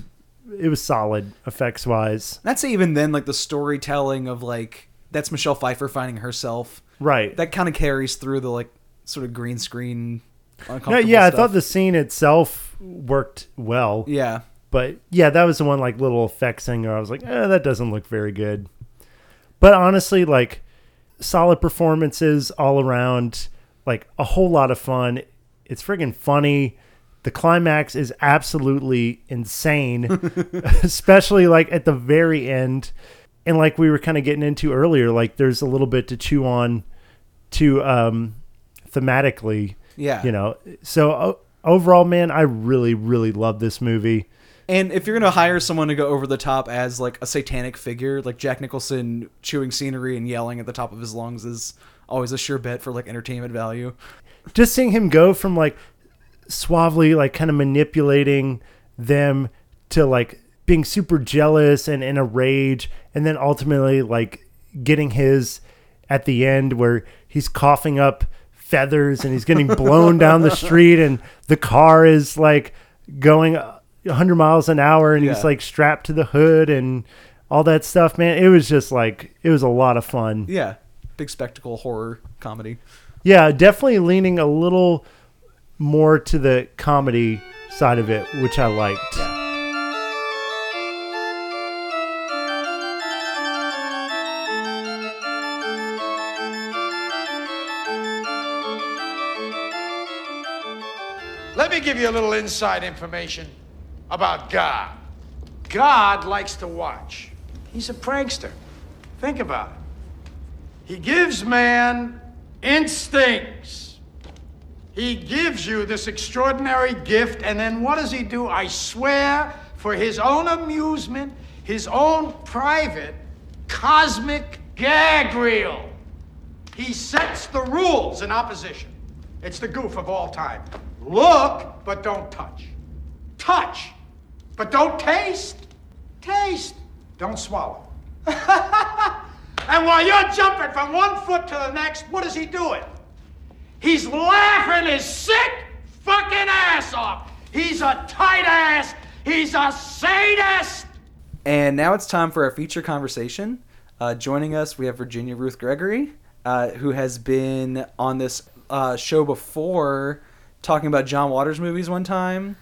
it was solid effects wise. I'd say even then, like the storytelling of like that's Michelle Pfeiffer finding herself. Right. That kind of carries through the like sort of green screen. No, yeah, I thought the scene itself worked well. Yeah, But yeah, that was the one like little effects thing where I was like, eh, that doesn't look very good. But honestly, like solid performances all around, like a whole lot of fun. It's friggin' funny. The climax is absolutely insane, <laughs> especially like at the very end. And like we were kind of getting into earlier, like there's a little bit to chew on to um thematically, yeah. you know. So o- overall, man, I really, really love this movie. And if you're gonna hire someone to go over the top as like a satanic figure, like Jack Nicholson chewing scenery and yelling at the top of his lungs is always a sure bet for like entertainment value. just seeing him go from like suavely like kind of manipulating them to like being super jealous and in a rage and then ultimately like getting his at the end where he's coughing up feathers and he's getting blown down the <laughs> street and the car is like going 100 miles an hour and he's like strapped to the hood and all that stuff man. It was just like it was a lot of fun. Yeah, big spectacle horror comedy. yeah, definitely leaning a little more to the comedy side of it, which I liked. Let me give you a little inside information about God. God likes to watch. He's a prankster. Think about it. He gives man instincts. He gives you this extraordinary gift, and then what does he do? I swear, for his own amusement, his own private cosmic gag reel. He sets the rules in opposition. It's the goof of all time. Look, but don't touch. Touch, but don't taste. Taste, don't swallow. <laughs> and while you're jumping from one foot to the next, what is he doing? He's laughing his sick fucking ass off. He's a tight ass. He's a sadist. And now it's time for our feature conversation. Uh, joining us, we have Virginia Ruth Gregory, uh, who has been on this uh, show before talking about John Waters movies one time.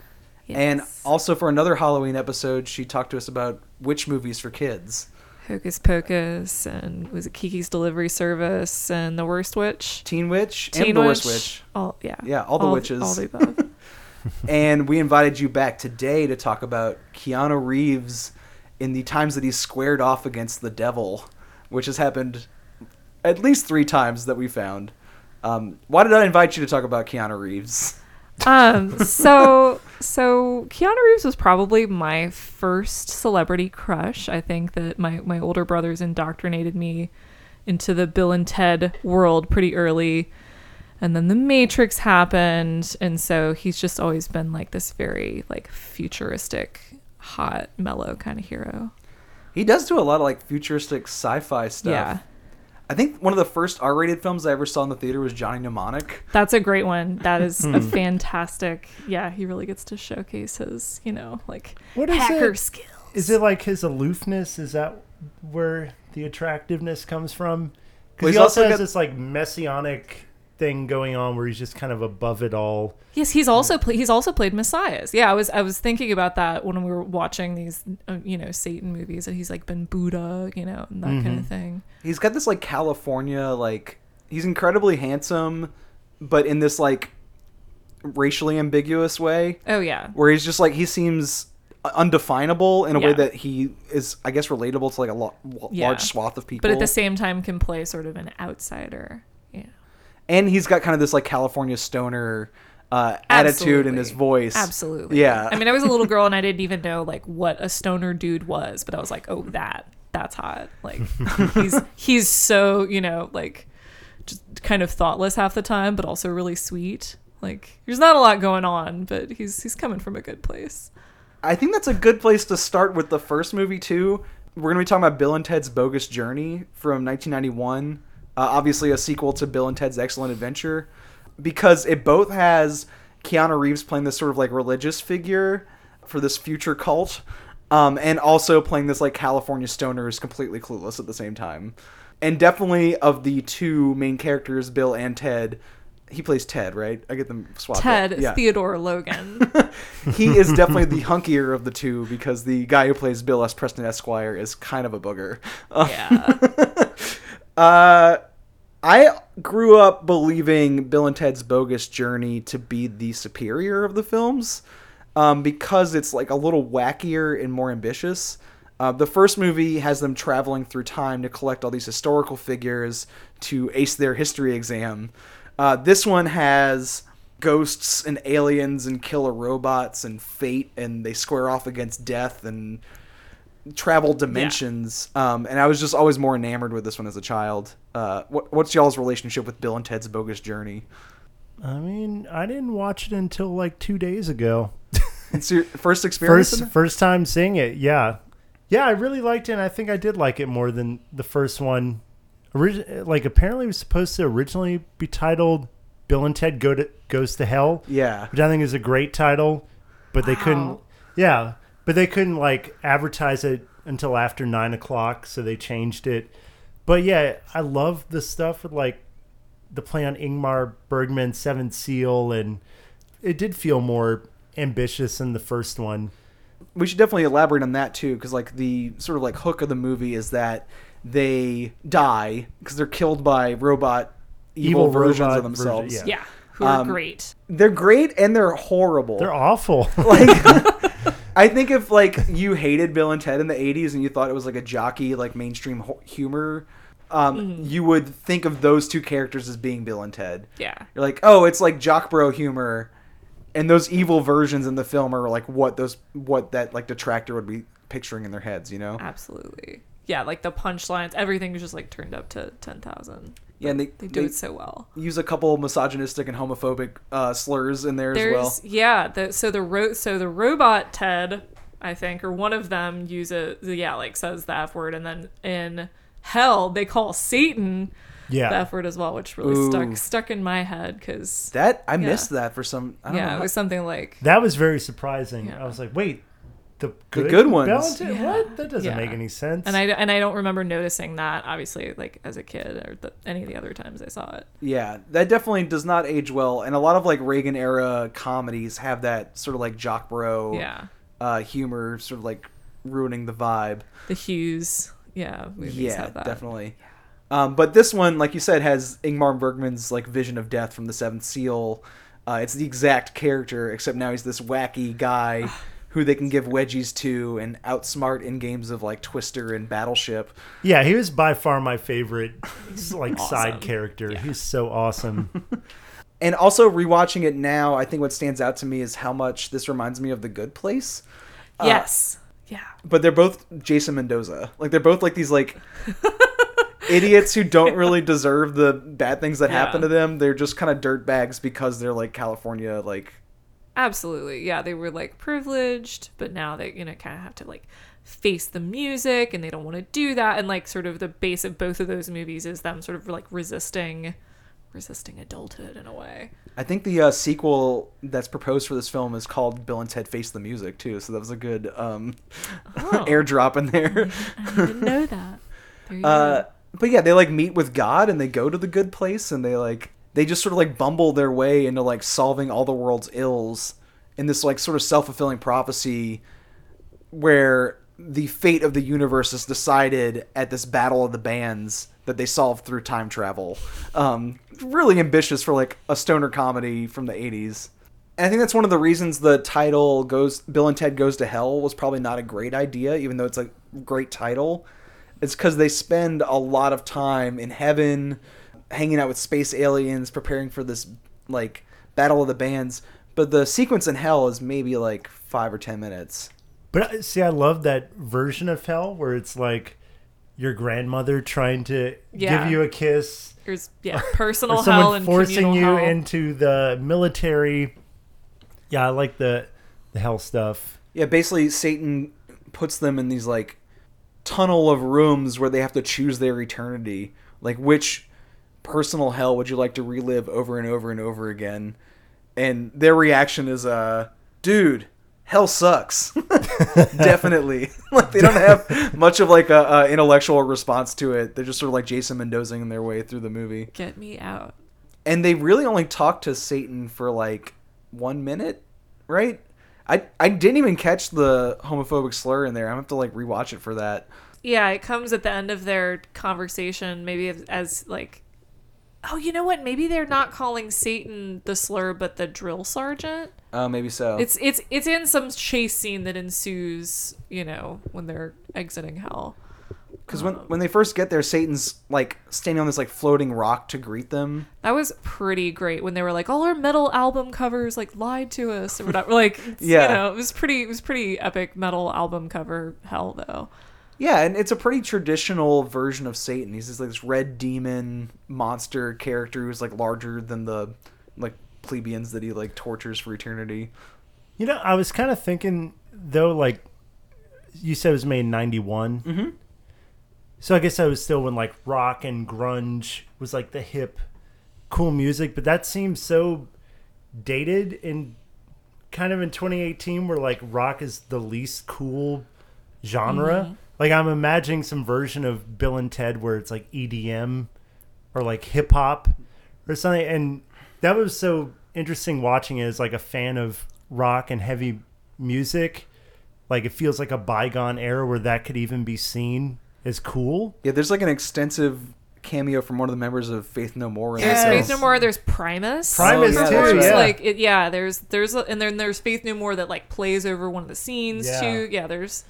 And also for another Halloween episode, she talked to us about witch movies for kids. Hocus Pocus and was it Kiki's Delivery Service and The Worst Witch? Teen Witch Teen and The Worst Witch. All yeah. Yeah, all the witches. All the above. <laughs> <laughs> and we invited you back today to talk about Keanu Reeves in the times that he's squared off against the devil, which has happened at least three times that we found. Um, why did I invite you to talk about Keanu Reeves? Um so so Keanu Reeves was probably my first celebrity crush. I think that my my older brothers indoctrinated me into the Bill and Ted world pretty early. And then the Matrix happened, and so he's just always been like this very like futuristic, hot, mellow kind of hero. He does do a lot of like futuristic sci-fi stuff. Yeah. I think one of the first R-rated films I ever saw in the theater was Johnny Mnemonic. That's a great one. That is hmm. a fantastic. Yeah, he really gets to showcase his, you know, like What is hacker it? skills. Is it like his aloofness? Is that where the attractiveness comes from? Because he's he also also has this like messianic thing going on where he's just kind of above it all. Yes, he's also pla- he's also played messiahs. Yeah, I was I was thinking about that when we were watching these, uh, you know, Satan movies, and he's like been Buddha, you know, and that kind Mm-hmm. of thing. He's got this like California like he's incredibly handsome, but in this like racially ambiguous way. Oh yeah, where he's just like he seems undefinable in a way that he is i guess relatable to like a lo- w- Yeah. large swath of people but at the same time can play sort of an outsider. And he's got kind of this like california stoner uh, attitude in his voice Absolutely. yeah I mean, I was a little girl and I didn't even know like what a stoner dude was, but I was like, oh, that that's hot. Like <laughs> he's he's so you know like just kind of thoughtless half the time, but also really sweet. Like there's not a lot going on, but he's he's coming from a good place. i think that's a good place to start with the first movie too we're gonna be talking about bill and ted's bogus journey from 1991 uh, obviously a sequel to bill and ted's excellent adventure because it both has keanu reeves playing this sort of like religious figure for this future cult um, and also playing this like california stoner who's completely clueless at the same time and definitely of the two main characters bill and ted he plays ted right i get them swapped. Ted yeah Theodore Logan. <laughs> he is definitely the hunkier of the two because the guy who plays Bill S. Preston Esquire is kind of a booger. Yeah. <laughs> uh, I grew up believing Bill and Ted's Bogus Journey to be the superior of the films um, because it's like a little wackier and more ambitious. Uh, the first movie has them traveling through time to collect all these historical figures to ace their history exam. Uh, this one has ghosts and aliens and killer robots and fate, and they square off against death and travel dimensions. Um, and I was just always more enamored with this one as a child. Uh, what, what's y'all's relationship with Bill and Ted's Bogus Journey? I mean, I didn't watch it until like two days ago. <laughs> It's your first experience. First, first time seeing it. Yeah, yeah, I really liked it. and I think I did like it more than the first one. Origi- like apparently, it was supposed to originally be titled "Bill and Ted Go to Goes to Hell." Yeah. which I think is a great title, but they couldn't. Yeah, but they couldn't like advertise it until after nine o'clock, so they changed it. But yeah, I love the stuff with like the play on Ingmar Bergman's Seventh Seal, and it did feel more ambitious than the first one. we should definitely elaborate on that too because like the sort of like hook of the movie is that they die because they're killed by robot evil, Evil versions robot of themselves version- yeah. yeah. Who are Um, great. they're great and they're horrible They're awful. like <laughs> i think if like you hated bill and ted in the 80s and you thought it was like a jockey like mainstream ho- humor um, you would think of those two characters as being Bill and Ted. Yeah. You're like, oh, it's like Jock Bro humor, and those evil versions in the film are like what those what that like detractor would be picturing in their heads, you know? Absolutely. Yeah, like the punchlines, everything was just like turned up to 10,000. Yeah, and they, They do they it so well. use a couple misogynistic and homophobic uh, slurs in there as There's well. yeah, the so the ro- so the robot Ted, I think, or one of them uses yeah, like says the F word and then in hell they call Satan Yeah. the F word as well, which really Ooh. stuck stuck in my head cuz That I Yeah. missed that for some. I don't yeah, know. it was something like That was very surprising. Yeah. I was like, wait, the good, good ones. Valentine? Yeah. What? That doesn't Yeah. make any sense. and I and I don't remember noticing that obviously like as a kid or the, any of the other times I saw it. Yeah, that definitely does not age well, and a lot of like Reagan era comedies have that sort of like jock bro Yeah. uh, humor, sort of like ruining the vibe. The Hughes, yeah, movies Yeah, have that. definitely. Um, but this one, like you said, has Ingmar Bergman's like vision of death from the Seventh Seal. Uh, it's the exact character, except now he's this wacky guy <sighs> who they can give wedgies to and outsmart in games of like Twister and Battleship. yeah, he was by far my favorite <laughs> like Awesome. side character. He's so awesome. <laughs> And also rewatching it now, I think what stands out to me is how much this reminds me of The Good Place. Uh, yes. Yeah. but they're both Jason Mendoza. Like they're both like these like <laughs> idiots who don't really deserve the bad things that happen to them. They're just kind of dirtbags because they're like California like Absolutely. Yeah, they were like privileged, but now they, you know, kind of have to like face the music and they don't want to do that and like sort of the base of both of those movies is them sort of like resisting resisting adulthood in a way. I think the uh, sequel that's proposed for this film is called Bill and Ted Face the Music too. So that was a good um Oh. <laughs> airdrop in there. I didn't know that. Uh, but yeah, they like meet with God and they go to the good place and they like they just sort of like bumble their way into like solving all the world's ills in this like sort of self-fulfilling prophecy where the fate of the universe is decided at this battle of the bands that they solve through time travel. Um, really ambitious for like a stoner comedy from the 80s. And I think that's one of the reasons the title goes Bill and Ted Goes to Hell was probably not a great idea, even though it's a great title. It's because they spend a lot of time in heaven, hanging out with space aliens, preparing for this like battle of the bands. But the sequence in hell is maybe like five or ten minutes. But uh, see, I love that version of hell where it's like your grandmother trying to Yeah. give you a kiss, There's yeah, <laughs> personal or hell someone and forcing you hell. into the military. Yeah, I like the the hell stuff. Yeah, basically Satan puts them in these like tunnel of rooms where they have to choose their eternity. Like which personal hell would you like to relive over and over and over again? And their reaction is uh dude, hell sucks. <laughs> Definitely. <laughs> like they don't have much of like a, a intellectual response to it. They're just sort of like Jason Mendozing their way through the movie. Get me out. And they really only talk to Satan for like 1 minute, right? I, I didn't even catch the homophobic slur in there. I'm gonna have to like rewatch it for that. Yeah, it comes at the end of their conversation, maybe as, as like, oh, you know what? Maybe they're not calling Satan the slur, but the drill sergeant. Uh, maybe so. It's it's it's in some chase scene that ensues, you know, when they're exiting hell. because when when they first get there, Satan's like standing on this like floating rock to greet them. That was pretty great when they were like, all our metal album covers like lied to us or whatever. Like, Yeah. you know, it was pretty, it was pretty epic metal album cover hell though. Yeah, and it's a pretty traditional version of Satan. He's this like this red demon monster character who's like larger than the like plebeians that he like tortures for eternity. You know, I was kind of thinking though, like you said, it was made in '91. Mm-hmm. So I guess I was still when like rock and grunge was like the hip, cool music. But that seems so dated in kind of in 2018, where like rock is the least cool genre. Like I'm imagining some version of Bill and Ted where it's like EDM or like hip hop or something. And that was so interesting watching it as like a fan of rock and heavy music. Like it feels like a bygone era where that could even be seen as cool. Yeah, there's like an extensive cameo from one of the members of Faith No More. In There's Yes. Faith. No More. There's Primus. Primus Oh, yeah, too, yeah. Like it, yeah. There's there's a, and then there's Faith No More that like plays over one of the scenes Yeah. too. Yeah. There's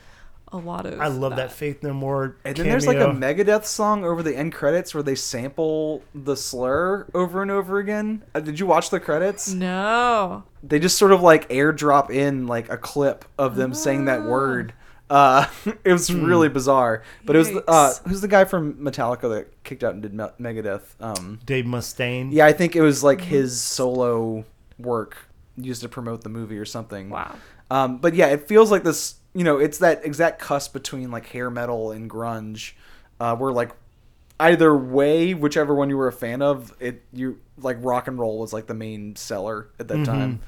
a lot of. I love that, Faith No More. And then there's like a. Megadeth song over the end credits where they sample the slur over and over again. Uh, did you watch the credits? No. They just sort of like airdrop in like a clip of them saying that word. Uh, <laughs> it was really bizarre. But it was uh, who's the guy from Metallica that kicked out and did Megadeth? Um, Dave Mustaine. yeah, I think it was like his solo work used to promote the movie or something. Wow. Um, but yeah, it feels like this. You know, it's that exact cusp between like hair metal and grunge, uh, where like either way, whichever one you were a fan of, it you like rock and roll was like the main seller at that time.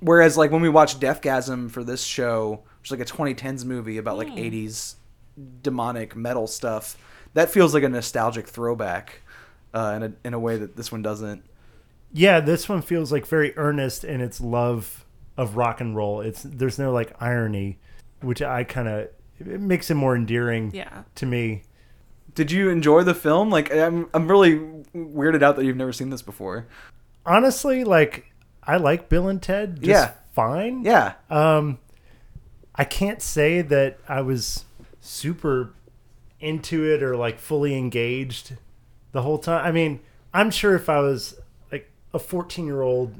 Whereas like when we watched Deathgasm for this show, which is like a 2010s movie about like 80s demonic metal stuff, that feels like a nostalgic throwback uh, in a in a way that this one doesn't. Yeah, this one feels like very earnest in its love of rock and roll. It's there's no like irony, which I kind of it makes it more endearing Yeah. to me. Did you enjoy the film? Like I'm I'm really weirded out that you've never seen this before. Honestly, like I like Bill and Ted just Yeah. fine. Yeah. Um, I can't say that I was super into it or like fully engaged the whole time. I mean, I'm sure if I was like a 14 year old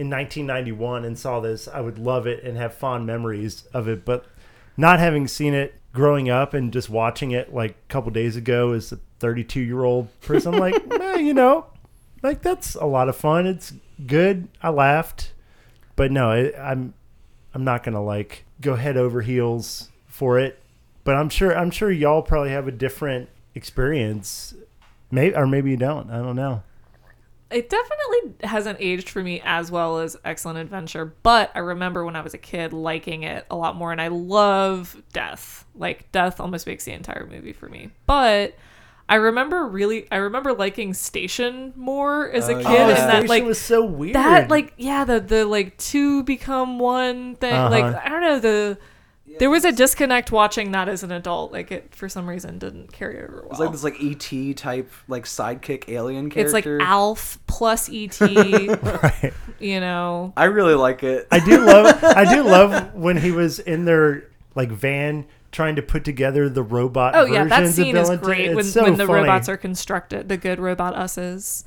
in 1991 and saw this, I would love it and have fond memories of it. But not having seen it growing up and just watching it like a couple days ago as a 32 year old person, I'm like, <laughs> eh, you know, like that's a lot of fun. It's good. I laughed, but no, it, I'm I'm not gonna like go head over heels for it. But I'm sure I'm sure y'all probably have a different experience, maybe or maybe you don't. I don't know. It definitely hasn't aged for me as well as Excellent Adventure, but I remember when I was a kid liking it a lot more, and I love Death. Like Death almost makes the entire movie for me. But I remember really, I remember liking Station more as a kid, Oh, yeah. and that Station like was so weird. that like yeah the the like two become one thing. Like Uh-huh. I don't know the. There was a disconnect watching that as an adult. Like it, for some reason, didn't carry over well. It's like this like ET type like sidekick alien character. it's like. Alf plus ET. <laughs> right. you know, I really like it. I do love I do <laughs> love when he was in their like van trying to put together the robot. Oh yeah, that scene is great It's when, so when the funny. robots are constructed. The good robot us's.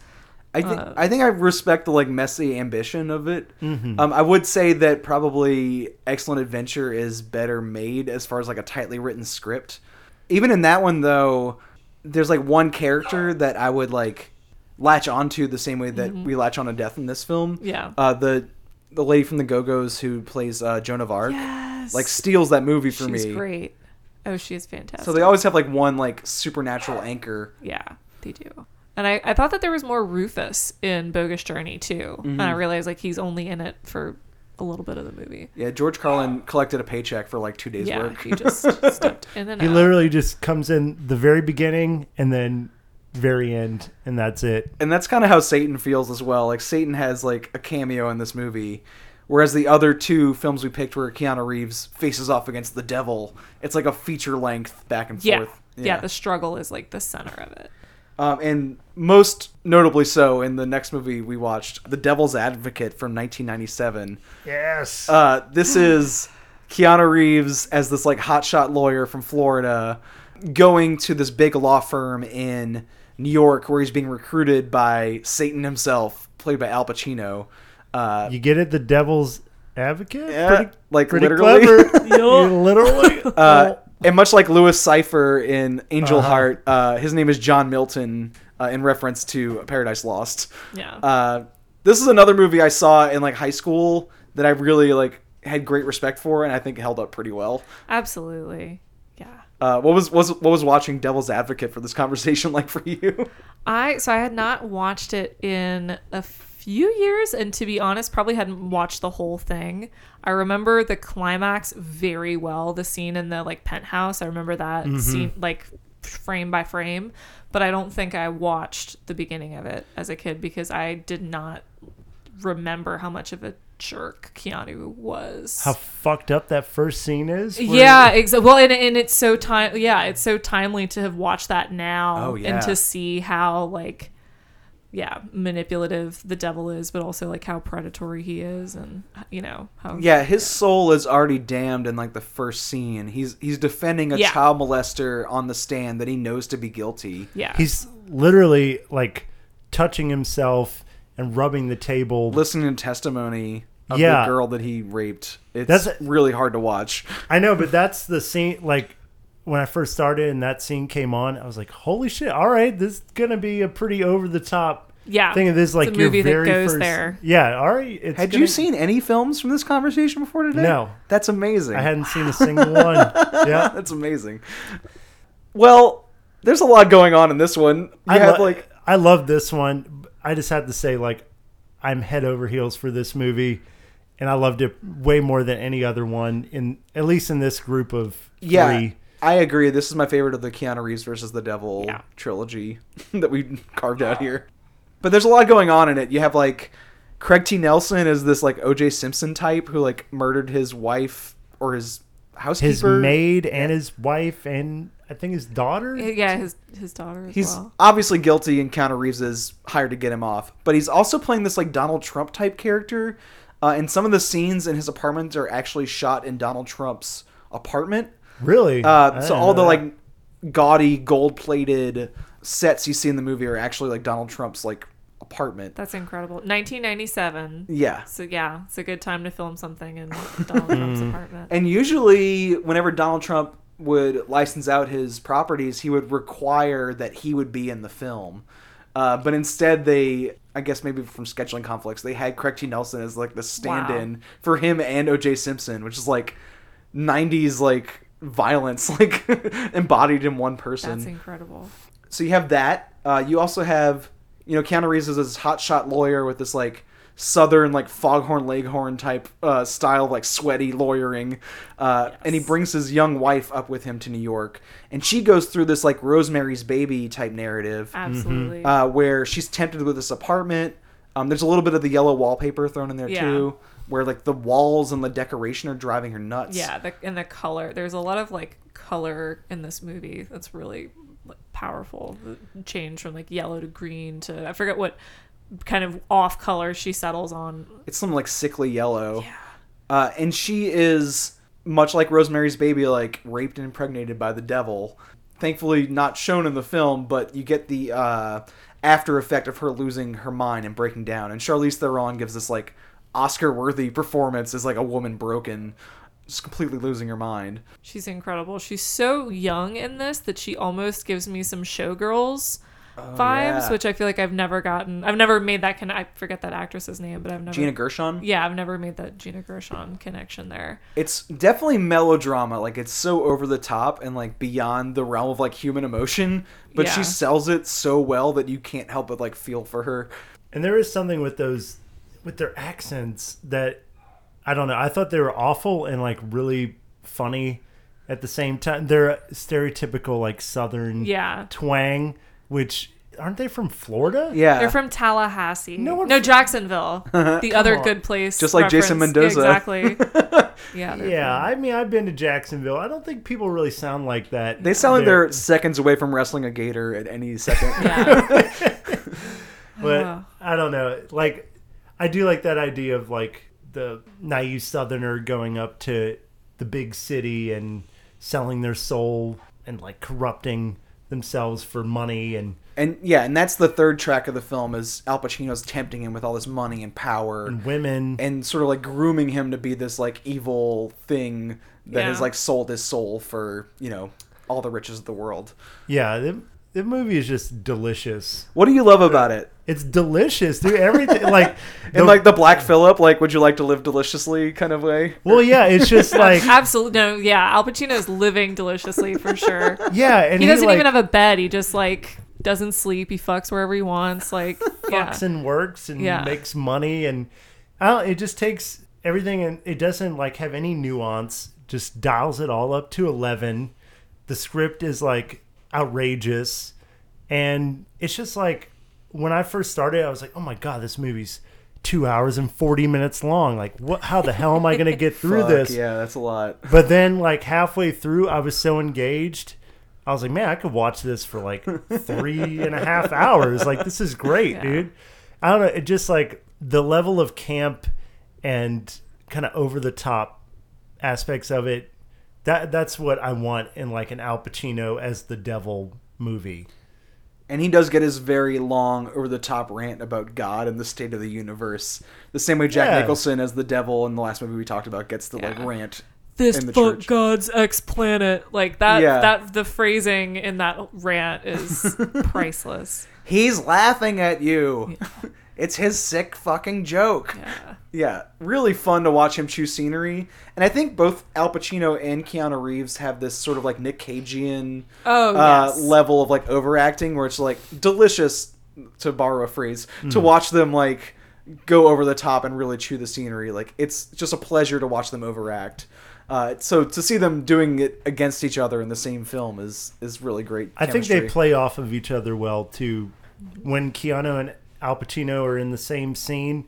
I think uh, I think I respect the like messy ambition of it. Mm-hmm. Um, I would say that probably Excellent Adventure is better made as far as like a tightly written script. Even in that one though, there's like one character that I would like latch onto the same way that we latch on to death in this film. Mm-hmm. Yeah. Uh, the the lady from the Go Go's who plays uh, Joan of Arc, Yes. like steals that movie for me. She's me. great. Oh, she is fantastic. So they always have like one like supernatural anchor. yeah, they do. And I, I thought that there was more Rufus in Bogus Journey too. And Mm-hmm. I realized like he's only in it for a little bit of the movie. Yeah, George Carlin collected a paycheck for like two days' yeah, work. he just <laughs> stepped in and He out. literally just comes in the very beginning and then very end, and that's it. and that's kind of how Satan feels as well. Like Satan has like a cameo in this movie, whereas the other two films we picked where Keanu Reeves faces off against the devil, it's like a feature length back and yeah. forth. yeah, The struggle is like the center of it. Um, and most notably so in the next movie we watched, The Devil's Advocate from 1997. Yes. Uh, this is Keanu Reeves as this like hotshot lawyer from Florida going to this big law firm in New York where he's being recruited by Satan himself, played by Al Pacino. Uh, you get it, the devil's advocate. yeah, like pretty literally. clever. <laughs> You literally. uh, <laughs> and much like Louis Cyphre in Angel Uh-huh. Heart, uh, his name is John Milton uh, in reference to Paradise Lost. Yeah. Uh, this is another movie I saw in like high school that I really like had great respect for, and I think held up pretty well. Absolutely. Yeah. Uh, what was was what was watching Devil's Advocate for this conversation <laughs> like for you? I so I had not watched it in a few years and to be honest probably hadn't watched the whole thing. I remember the climax very well, the scene in the like penthouse. I remember that mm-hmm. scene like frame by frame, but I don't think I watched the beginning of it as a kid because I did not remember how much of a jerk Keanu was. How fucked up that first scene is. where- Yeah, exactly. Well, and, and it's so time. Yeah, it's so timely to have watched that now Oh, yeah. and to see how like yeah manipulative the devil is, but also like how predatory he is, and you know how Yeah, his soul is already damned in like the first scene. He's he's defending a Yeah. child molester on the stand that he knows to be guilty. yeah He's literally like touching himself and rubbing the table. Listening to testimony of Yeah. the girl that he raped. It's That's- really hard to watch. I know, but that's the scene. Like when I first started and that scene came on, I was like, "Holy shit! All right, this is gonna be a pretty over the top yeah thing." Of this, like a your movie that very goes first, there. Yeah, all right. It's Had gonna- you seen any films from this conversation before today? No. That's amazing. I hadn't seen a single one. <laughs> Yeah, That's amazing. Well, there's a lot going on in this one. You I have lo- like I love this one. I just have to say, like, I'm head over heels for this movie, and I loved it way more than any other one. In at least in this group of yeah, three. I agree. This is my favorite of the Keanu Reeves versus the Devil Yeah. trilogy <laughs> that we carved out here. But there's a lot going on in it. You have like Craig T. Nelson is this like O.J. Simpson type who like murdered his wife or his housekeeper. His maid and his wife and I think his daughter. yeah his his daughter as He's well. obviously guilty, and Keanu Reeves is hired to get him off. But he's also playing this like Donald Trump type character. Uh, and some of the scenes in his apartment are actually shot in Donald Trump's apartment. Really? Uh, so all the that. like gaudy gold plated sets you see in the movie are actually like Donald Trump's like apartment. That's incredible. 1997. Yeah. So yeah, it's a good time to film something in <laughs> Donald Trump's apartment. And usually, whenever Donald Trump would license out his properties, he would require that he would be in the film. Uh, but instead, they, I guess maybe from scheduling conflicts, they had Craig T. Nelson as like the stand-in for him and O.J. Simpson, which is like '90s like violence, <laughs> like embodied in one person. That's incredible. so you have that. Uh, you also have, you know, Keanu Reeves is this hotshot lawyer with this like southern like foghorn leghorn type uh, style of like sweaty lawyering, uh, and he brings his young wife up with him to New York, and she goes through this like Rosemary's Baby type narrative, Absolutely. uh, where she's tempted with this apartment. Um, there's a little bit of the yellow wallpaper thrown in there Yeah. too, where like the walls and the decoration are driving her nuts. yeah, the, and the color. There's a lot of like color in this movie that's really like, powerful. The change from like yellow to green to I forget what kind of off color she settles on. It's some like sickly yellow. Uh, and she is much like Rosemary's Baby, like raped and impregnated by the devil. Thankfully, not shown in the film, but you get the uh, after effect of her losing her mind and breaking down. And Charlize Theron gives this like Oscar-worthy performance as like a woman broken, just completely losing her mind. She's incredible. She's so young in this that she almost gives me some showgirls oh, vibes, yeah. which I feel like I've never gotten. I've never made that. Con- I forget that actress's name, but I've never. Gina Gershon. yeah, I've never made that Gina Gershon connection there. It's definitely melodrama. Like it's so over the top and like beyond the realm of like human emotion, but she sells it so well that you can't help but like feel for her. And there is something with those, with their accents that I don't know. I thought they were awful and like really funny at the same time. They're stereotypical like Southern Yeah. twang, which aren't they from Florida? Yeah. They're from Tallahassee. No No, one Jacksonville. <laughs> the other on. good place. Just like Jason. Mendoza. exactly. <laughs> Yeah. Yeah, from- I mean, I've been to Jacksonville. I don't think people really sound like that. They sound like there. they're seconds away from wrestling a gator at any second. Yeah. <laughs> but Oh. I don't know. Like, I do like that idea of like the naive Southerner going up to the big city and selling their soul and like corrupting themselves for money and and yeah, and that's the third track of the film is Al Pacino's tempting him with all this money and power and women. and sort of like grooming him to be this like evil thing that Yeah. has like sold his soul for, you know, all the riches of the world. yeah, the, the movie is just delicious. What do you love about it? It's delicious, dude. Everything like <laughs> In the- like the Black Phillip, like would you like to live deliciously kind of way? well, yeah, it's just <laughs> like Absolutely. No, yeah. Al Pacino's living deliciously for sure. <laughs> yeah, and He doesn't like, even have a bed. He just like doesn't sleep. He fucks wherever he wants. Like, yeah. fucks and works and Yeah. makes money and I don't, it just takes everything and it doesn't like have any nuance just dials it all up to 11 the script is like outrageous and it's just like when i first started i was like oh my god this movie's two hours and 40 minutes long like what how the hell am i gonna get through <laughs> Fuck, this Yeah, that's a lot. but then like halfway through i was so engaged I was like, man, I could watch this for like three and a half hours. Like, this is great, Yeah. dude. I don't know. It just like the level of camp and kind of over the top aspects of it. That that's what I want in like an Al Pacino as the devil movie. And he does get his very long, over the top rant about God and the state of the universe. The same way Jack Yeah. Nicholson, as the devil in the last movie we talked about, gets the like rant. This in the fuck church. God's ex planet. Like that Yeah. that the phrasing in that rant is <laughs> priceless. He's laughing at you. It's his sick fucking joke. Yeah. Yeah, really fun to watch him chew scenery. And I think both Al Pacino and Keanu Reeves have this sort of like Nick Cagean Oh, uh, yes. level of like overacting where it's like delicious, to borrow a phrase, to Hmm. watch them like go over the top and really chew the scenery. Like it's just a pleasure to watch them overact. Uh, so to see them doing it against each other in the same film is is really great. I think they play off of each other well too. When Keanu and Al Pacino are in the same scene,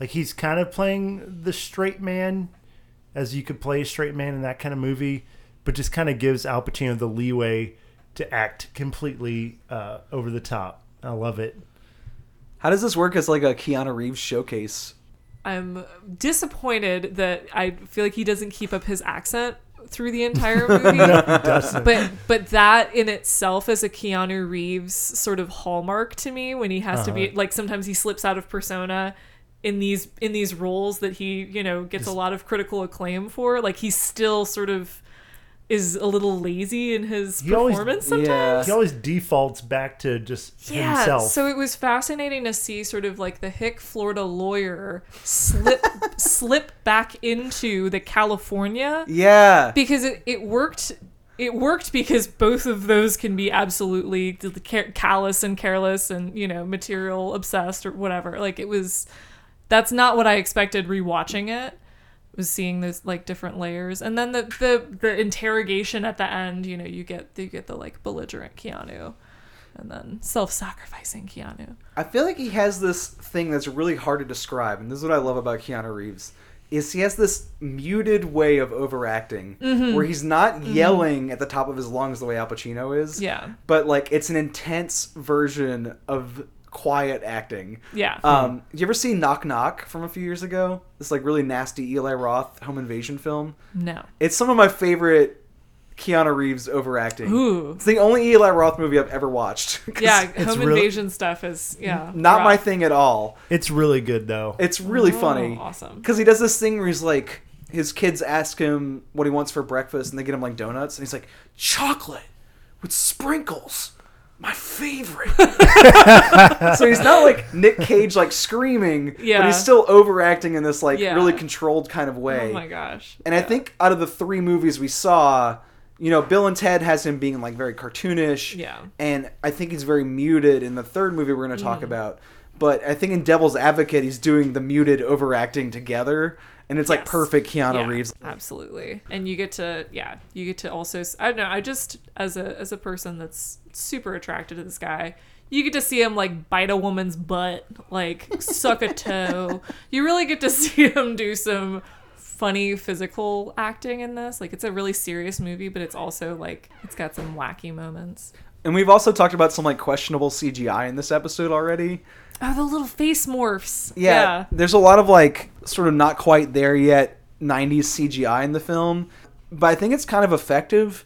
like he's kind of playing the straight man, as you could play a straight man in that kind of movie, but just kind of gives Al Pacino the leeway to act completely uh, over the top. I love it. How does this work as like a Keanu Reeves showcase? I'm disappointed that I feel like he doesn't keep up his accent through the entire <laughs> movie. but but that in itself is a Keanu Reeves sort of hallmark to me when he has to be like sometimes he slips out of persona in these in these roles that he, you know, gets a lot of critical acclaim for. Like he's still sort of is a little lazy in his He always- performance Yeah. sometimes. He always defaults back to just Yeah, himself. so it was fascinating to see sort of like the hick Florida lawyer slip <laughs> slip back into the California Yeah. because it, it worked it worked because both of those can be absolutely callous and careless and you know material obsessed or whatever like it was that's not what i expected rewatching it was seeing those like different layers and then the the the interrogation at the end you know you get you get the like belligerent keanu and then self-sacrificing keanu I feel like he has this thing that's really hard to describe, and this is what I love about Keanu Reeves. Is he has this muted way of overacting Mm-hmm. where he's not yelling at the top of his lungs the way Al Pacino is. Yeah. But like it's an intense version of quiet acting. yeah Um, you ever see Knock Knock from a few years ago? This like really nasty Eli Roth home invasion film. no It's some of my favorite Keanu Reeves overacting. Ooh. It's the only Eli Roth movie I've ever watched. <laughs> yeah it's home really- invasion stuff is yeah Not my thing at all. it's really good though. It's really Oh, funny. awesome. Because he does this thing where he's like, his kids ask him what he wants for breakfast, and they get him like donuts, and he's like, chocolate with sprinkles. My favorite. <laughs> so he's not like Nick Cage, like screaming, yeah. but he's still overacting in this like Yeah. really controlled kind of way. oh my gosh And I think out of the three movies we saw, you know, Bill and Ted has him being like very cartoonish. Yeah. And I think he's very muted in the third movie we're going to Mm. talk about. But I think in Devil's Advocate, he's doing the muted overacting together. And it's like perfect Keanu Yeah, Reeves. absolutely and you get to yeah you get to also i don't know i just as a as a person that's super attracted to this guy you get to see him like bite a woman's butt like suck a <laughs> toe you really get to <laughs> see him do some funny physical acting in this like it's a really serious movie but it's also like it's got some wacky moments And we've also talked about some like questionable CGI in this episode already. Oh the little face morphs Yeah, There's a lot of like sort of not quite there yet 90s CGI in the film, but I think it's kind of effective.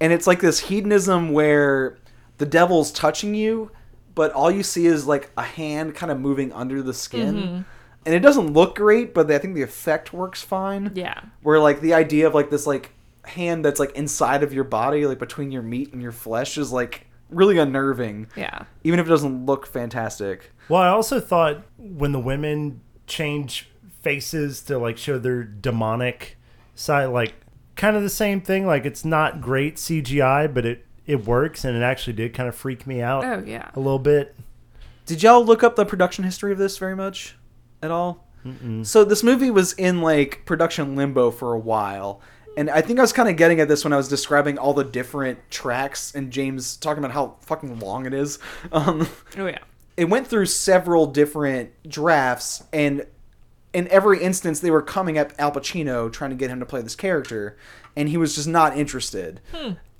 And it's like this hedonism where the devil's touching you, but all you see is like a hand kind of moving under the skin. Mm-hmm. And it doesn't look great, but I think the effect works fine. yeah Where like the idea of like this like hand that's like inside of your body, like between your meat and your flesh, is like really unnerving. yeah Even if it doesn't look fantastic. Well, I also thought when the women change faces to like show their demonic side, like kind of the same thing. Like it's not great CGI, but it it works, and it actually did kind of freak me out oh yeah a little bit. Did y'all look up the production history of this very much at all? So this movie was in like production limbo for a while. And I think I was kind of getting at this when I was describing all the different tracks and James talking about how fucking long it is. Um, oh yeah it went through several different drafts and in every instance they were coming up Al Pacino trying to get him to play this character, and he was just not interested.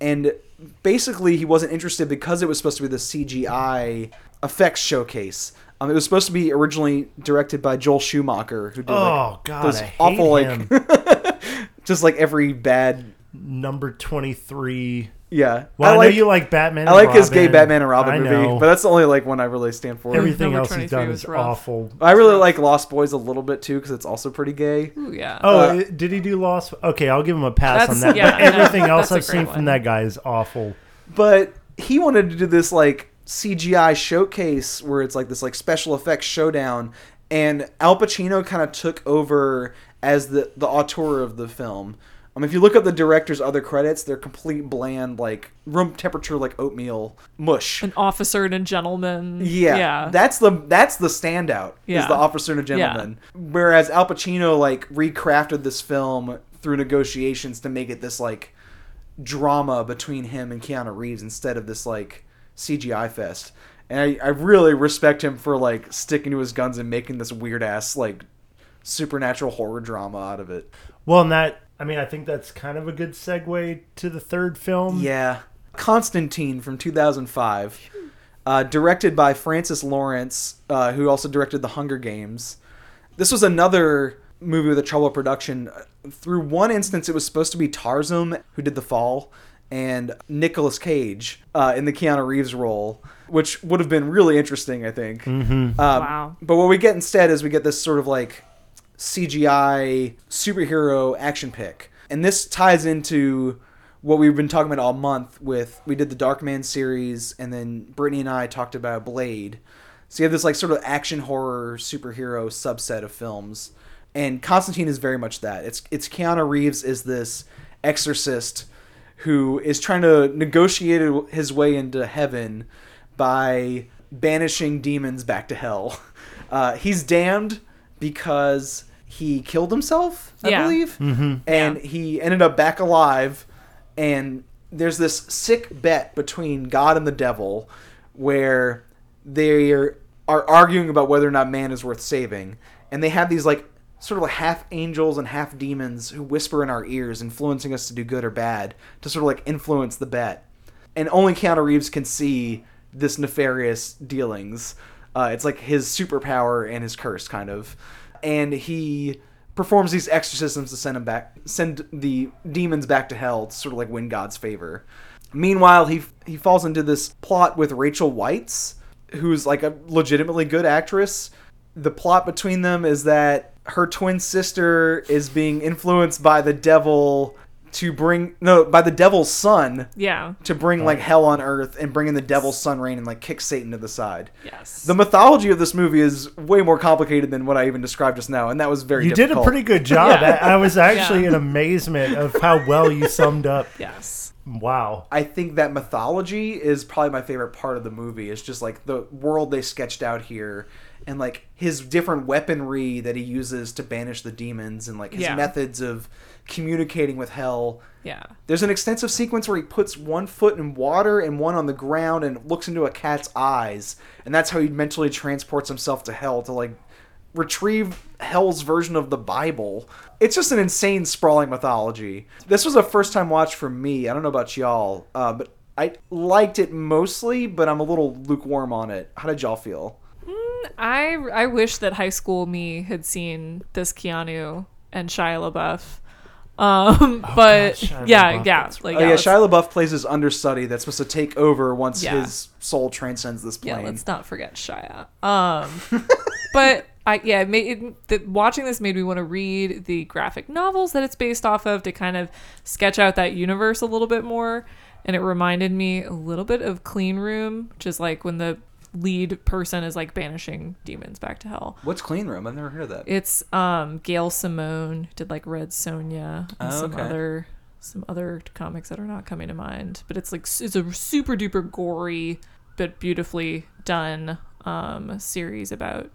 And basically, he wasn't interested because it was supposed to be the CGI effects showcase. Um, it was supposed to be originally directed by Joel Schumacher, who did Oh like, God, those awful like <laughs> just like every bad Number twenty three. Yeah. Well, I, like, know you like Batman. I and like his gay Batman and Robin I movie, know. but that's the only like one I really stand for. everything Number else he's done is rough. awful. I really like Lost Boys a little bit too because it's also pretty gay. Ooh, yeah. Oh, Uh, did he do Lost? Okay, I'll give him a pass on that. yeah, but no, everything else that's a I've seen great from that guy is awful. But he wanted to do this like CGI showcase where it's like this like special effects showdown, and Al Pacino kind of took over as the the auteur of the film. Um, if you look up the director's other credits, they're complete bland like room temperature like oatmeal mush. An officer and a gentleman. Yeah, Yeah. That's the that's the standout. Yeah. Is the officer and a gentleman. Whereas Al Pacino like recrafted this film through negotiations to make it this like drama between him and Keanu Reeves instead of this like CGI fest. And I, I really respect him for like sticking to his guns and making this weird ass like supernatural horror drama out of it. Well, and that I mean, I think that's kind of a good segue to the third film. Yeah. Constantine from 2005, uh, directed by Francis Lawrence, uh, who also directed The Hunger Games. This was another movie with a trouble production. Through one instance, it was supposed to be Tarsem, who did The Fall, and Nicolas Cage uh, in the Keanu Reeves role, which would have been really interesting, I think. Mm-hmm. Wow. But what we get instead is we get this sort of like CGI superhero action pick. And this ties into what we've been talking about all month with we did the Darkman series and then Brittany and I talked about Blade. So you have this like sort of action horror superhero subset of films. And Constantine is very much that. It's it's Keanu Reeves is this exorcist who is trying to negotiate his way into heaven by banishing demons back to hell. <laughs> Uh, he's damned because he killed himself, I Yeah. believe, and he ended up back alive. And there's this sick bet between God and the devil where they are, are arguing about whether or not man is worth saving. And they have these like sort of like half angels and half demons who whisper in our ears, influencing us to do good or bad, to sort of like influence the bet. And only Keanu Reeves can see this nefarious dealings. Uh, it's like his superpower and his curse, kind of. And he performs these exorcisms to send him back, send the demons back to hell to sort of like win God's favor. Meanwhile, he he falls into this plot with Rachel Weisz, who's like a legitimately good actress. The plot between them is that her twin sister is being influenced by the devil to bring no by the devil's son Yeah. to bring like hell on earth and bring in the devil's son reign and like kick Satan to the side. Yes. The mythology of this movie is way more complicated than what I even described just now, and that was very You did a pretty good job. <laughs> Yeah. I, I was actually Yeah. in amazement of how well you summed up. yes. Wow. I think that mythology is probably my favorite part of the movie. It's just like the world they sketched out here and like his different weaponry that he uses to banish the demons and like his Yeah. methods of communicating with hell. Yeah. There's an extensive sequence where he puts one foot in water and one on the ground and looks into a cat's eyes, and that's how he mentally transports himself to hell to like retrieve hell's version of the Bible. It's just an insane, sprawling mythology. This was a first time watch for me. I don't know about y'all, uh, but I liked it mostly, but I'm a little lukewarm on it. How did y'all feel? I I wish that high school me had seen this Keanu and Shia LaBeouf. Um, but Shia yeah, LaBeouf, yeah, that's like oh yeah, yeah, Shia LaBeouf plays his understudy that's supposed to take over once Yeah. his soul transcends this yeah, plane. let's not forget Shia. Um, but I yeah, it made it, the, watching this made me want to read the graphic novels that it's based off of to kind of sketch out that universe a little bit more. And it reminded me a little bit of Clean Room, which is like when the lead person is like banishing demons back to hell. What's Clean Room? I've never heard of that. It's um Gail Simone did like Red Sonja and Oh, some okay. other some other comics that are not coming to mind. But it's like it's a super duper gory but beautifully done um series about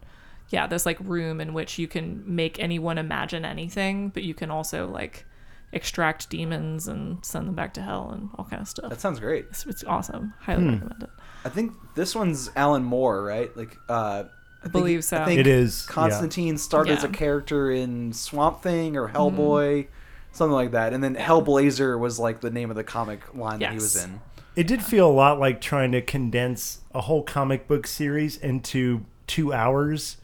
yeah, this like room in which you can make anyone imagine anything, but you can also like extract demons and send them back to hell and all kind of stuff. That sounds great. it's, it's awesome. Highly recommend it. I think this one's Alan Moore, right? Like, uh, I believe so. I think It is, yeah. Constantine started as a character in Swamp Thing or Hellboy, something like that, and then Hellblazer was like the name of the comic line that he was in. It did feel a lot like trying to condense a whole comic book series into two hours.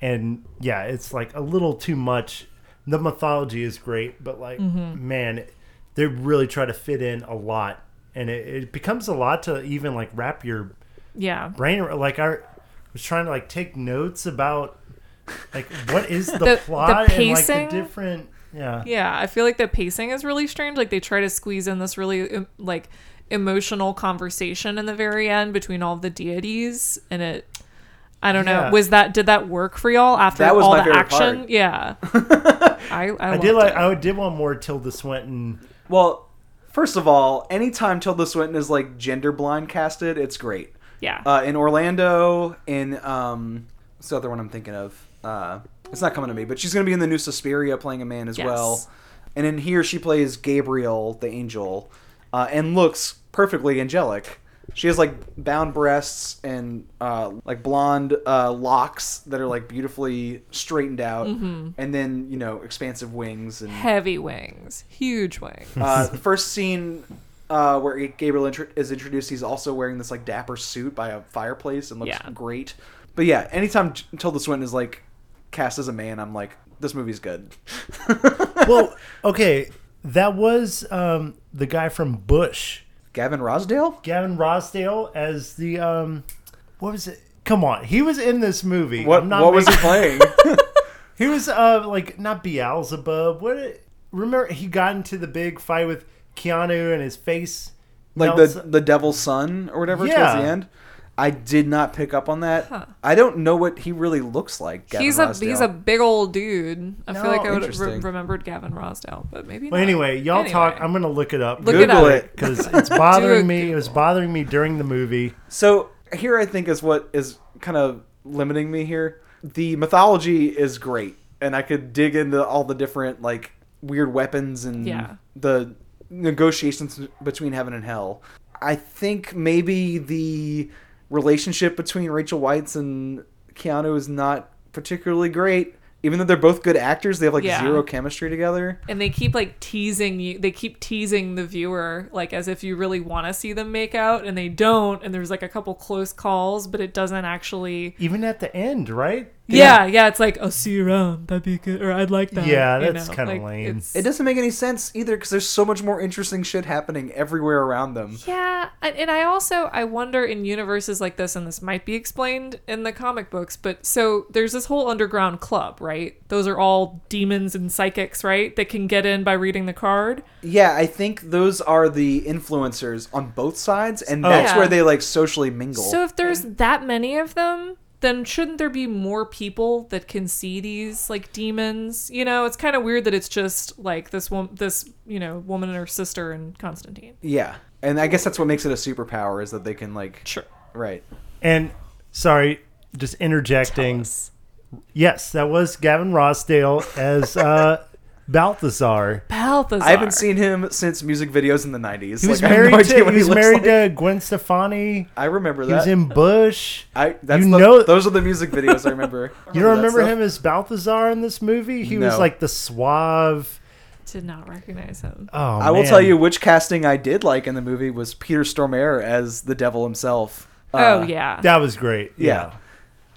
And yeah, it's like a little too much. The mythology is great, but like, man, they really try to fit in a lot. And it, it becomes a lot to even like wrap your yeah. brain like I was trying to like take notes about like what is <laughs> the, The- the plot and like pacing? the different yeah. Yeah, I feel like the pacing is really strange. Like they try to squeeze in this really um, like emotional conversation in the very end between all the deities, and it. I don't Yeah. know. Was that did that work for y'all after That was all my the action? part. Yeah. <laughs> I I, I did like it. I did want more Tilda Swinton. Well, first of all, anytime Tilda Swinton is like gender blind casted, it's great. yeah. Uh, in Orlando, in um, what's the other one I'm thinking of? Uh, it's not coming to me, but she's gonna be in the new Suspiria playing a man as Yes. well. And in here, she plays Gabriel, the angel, uh, and looks perfectly angelic. She has like bound breasts and uh, like blonde uh, locks that are like beautifully straightened out, Mm-hmm. and then you know expansive wings and Heavy wings, huge wings. uh, first scene uh, where Gabriel intro- is introduced, he's also wearing this like dapper suit by a fireplace and looks Yeah. great. But yeah, anytime J- Tilda Swinton is like cast as a man, I'm like, this movie's good. well, okay, that was um, the guy from Bush, Gavin Rossdale? Gavin Rossdale, as the um, what was it? Come on, he was in this movie. What I'm not what was he playing? <laughs> He was uh like not Beelzebub. What? It, remember he got into the big fight with Keanu and his face. like melts- the the Devil's Son or whatever Yeah. towards the end. I did not pick up on that. Huh. I don't know what he really looks like. Gavin he's a Rossdale. he's a big old dude. I feel like I would have re- remembered Gavin Rossdale, but maybe. Well, not. anyway, y'all talk. I'm gonna look it up. Look Google it. because <laughs> it's bothering me. Google. It was bothering me during the movie. So here I think is what is kind of limiting me here. The mythology is great, and I could dig into all the different like weird weapons and Yeah. the negotiations between heaven and hell. I think maybe the relationship between Rachel Weisz and Keanu is not particularly great. Even though they're both good actors, they have like Yeah. zero chemistry together. and they keep like teasing you they keep teasing the viewer like as if you really want to see them make out and they don't and there's like a couple close calls but it doesn't actually Even at the end, right? Yeah yeah, it's like i'll see you around that'd be good or i'd like that Yeah, you that's know, kinda like, lame. It doesn't make any sense either because there's so much more interesting shit happening everywhere around them. yeah and and i also i wonder in universes like this and this might be explained in the comic books but so there's this whole underground club right those are all demons and psychics right that can get in by reading the card Yeah, I think those are the influencers on both sides, and Oh. that's Yeah. where they like socially mingle. So if there's that many of them, then shouldn't there be more people that can see these like demons? You know, it's kind of weird that it's just like this one, this you know woman and her sister and Constantine. yeah, and I guess that's what makes it a superpower is that they can like Sure. right. And sorry, just interjecting. Yes, that was Gavin Rossdale as uh, Balthazar. Balthazar. I haven't seen him since music videos in the '90s. He was Like, married no to what he was looks married like. to Gwen Stefani. I remember He that. was in Bush. I that's you the, know- those are the music videos I remember. <laughs> You don't remember stuff. him as Balthazar in this movie? He was like the suave. Did not recognize him. Oh, I will tell you which casting I did like in the movie was Peter Stormare as the devil himself. oh Uh, yeah. that was great. Yeah. Yeah.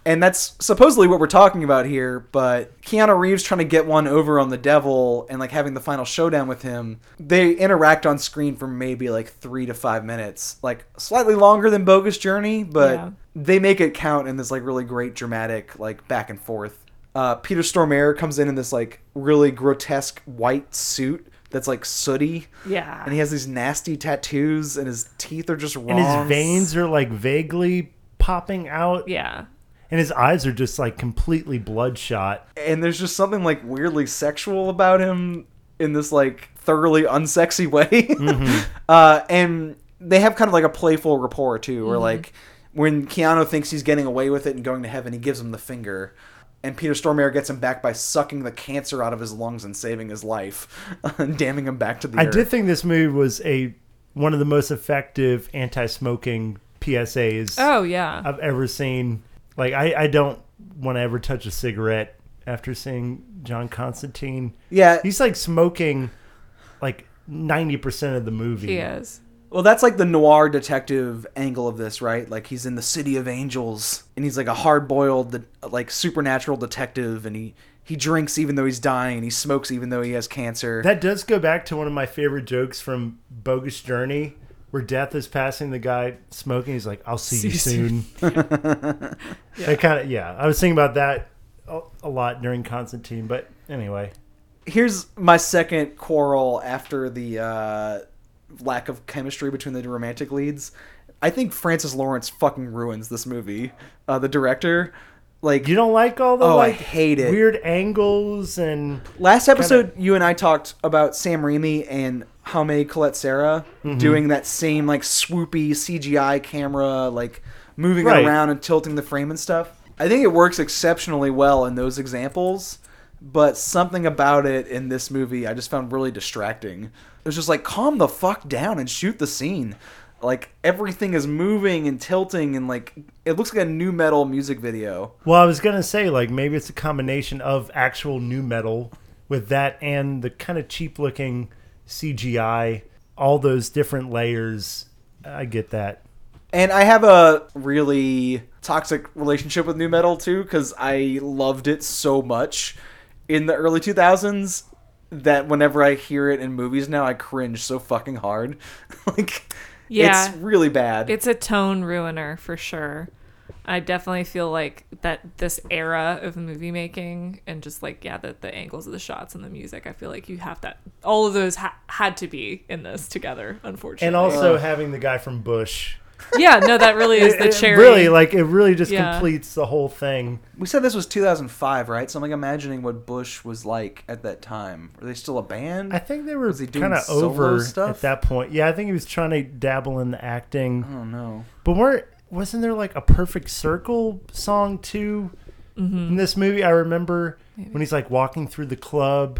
And that's supposedly what we're talking about here, but Keanu Reeves trying to get one over on the devil and like having the final showdown with him. They interact on screen for maybe like three to five minutes, like slightly longer than Bogus Journey, but Yeah. they make it count in this like really great dramatic like back and forth. Uh, Peter Stormare comes in in this like really grotesque white suit that's like sooty, yeah. and he has these nasty tattoos, and his teeth are just wrong. And his veins are like vaguely popping out. yeah. And his eyes are just like completely bloodshot. and there's just something like weirdly sexual about him in this like thoroughly unsexy way. <laughs> uh, and they have kind of like a playful rapport too, where like when Keanu thinks he's getting away with it and going to heaven, he gives him the finger. And Peter Stormare gets him back by sucking the cancer out of his lungs and saving his life, and <laughs> damning him back to the I earth. did think this movie was a one of the most effective anti-smoking PSAs Oh yeah. I've ever seen. Like I, I don't want to ever touch a cigarette after seeing John Constantine. Yeah. He's like smoking like 90% of the movie. He is. Well, that's like the noir detective angle of this, right? Like he's in the city of angels, and he's like a hard-boiled, like supernatural detective, and he he drinks even though he's dying, and he smokes even though he has cancer. That does go back to one of my favorite jokes from Bogus Journey, where Death is passing the guy smoking. He's like, "I'll see, you soon." I kind of yeah. I was thinking about that a, a lot during Constantine, but anyway, Here's my second quarrel after the uh, lack of chemistry between the romantic leads. I think Francis Lawrence fucking ruins this movie. Uh, the director, like you don't like all the Oh, I like hate it. weird angles and Last episode, you and I talked about Sam Raimi and Jaume Collet-Serra Mm-hmm. doing that same like swoopy CGI camera, like moving Right. it around and tilting the frame and stuff. I think it works exceptionally well in those examples, but something about it in this movie I just found really distracting. It was just like calm the fuck down and shoot the scene. Like everything is moving and tilting and like it looks like a nu metal music video. Well, I was gonna say like maybe it's a combination of actual nu metal with that and the kind of cheap looking CGI, all those different layers. I get that. And I have a really toxic relationship with nu metal too because I loved it so much in the early 2000s that whenever I hear it in movies now, I cringe so fucking hard. <laughs> like, Yeah. it's really bad. It's a tone ruiner for sure. I definitely feel like that this era of movie making and just like yeah, the, the angles of the shots and the music. I feel like you have that. All of those ha- had to be in this together, unfortunately. And also having the guy from Bush. Yeah, no, that really is <laughs> the It- it cherry. really, like it really just Yeah. completes the whole thing. we said this was 2005, right? So I'm like imagining what Bush was like at that time. Were they still a band? I think they were Was he doing kind of solo over stuff? at that point. Yeah, I think he was trying to dabble in the acting. I don't know. But weren't wasn't there like a perfect circle song too mm-hmm. in this movie? I remember when he's like walking through the club.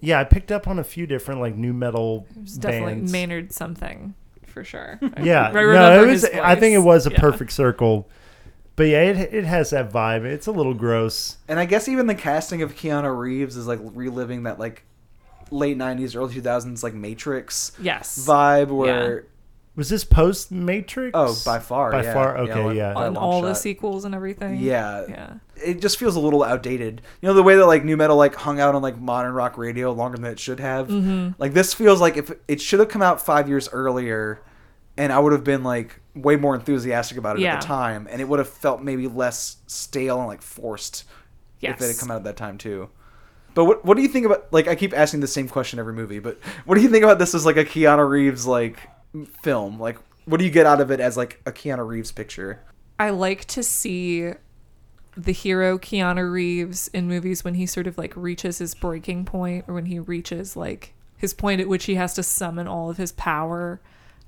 Yeah, I picked up on a few different like nu metal It's definitely bands. Maynard something for sure. <laughs> yeah, I no, it was. I think it was a Yeah. perfect circle. But yeah, it it has that vibe. It's a little gross. And I guess even the casting of Keanu Reeves is like reliving that like late 90s, early 2000s like Matrix Yes. vibe where Was this post Matrix? Oh, by far. By yeah. far, okay, like, yeah. On long all the sequels and everything. Yeah. Yeah. It just feels a little outdated. You know the way that like nu metal like hung out on like modern rock radio longer than it should have. Mm-hmm. Like this feels like if it should have come out five years earlier, and I would have been like way more enthusiastic about it Yeah. at the time, and it would have felt maybe less stale and like forced if it had come out at that time too. But what what do you think about like I keep asking the same question every movie, but what do you think about this as like a Keanu Reeves like film? Like what do you get out of it as like a Keanu Reeves picture? I like to see the hero Keanu Reeves in movies when he sort of like reaches his breaking point or when he reaches like his point at which he has to summon all of his power.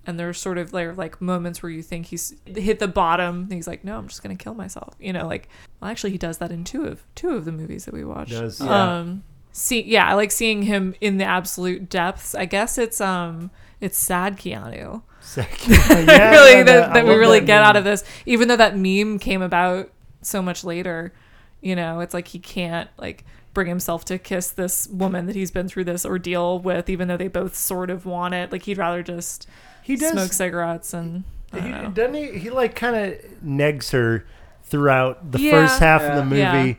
And there's sort of like, like moments where you think he's hit the bottom. And he's like, no, I'm just gonna kill myself. You know, like well, actually he does that in two of two of the movies that we watched. Does, yeah. Um, see, yeah, I like seeing him in the absolute depths. I guess it's um, it's sad Keanu <laughs> yeah, <laughs> really no, that, that we really that get meme. out of this even though that meme came about so much later you know it's like he can't like bring himself to kiss this woman that he's been through this ordeal with even though they both sort of want it like he'd rather just He does. smoke cigarettes and I He, know. doesn't he? He like kind of negs her throughout the Yeah. first half of the movie. Yeah.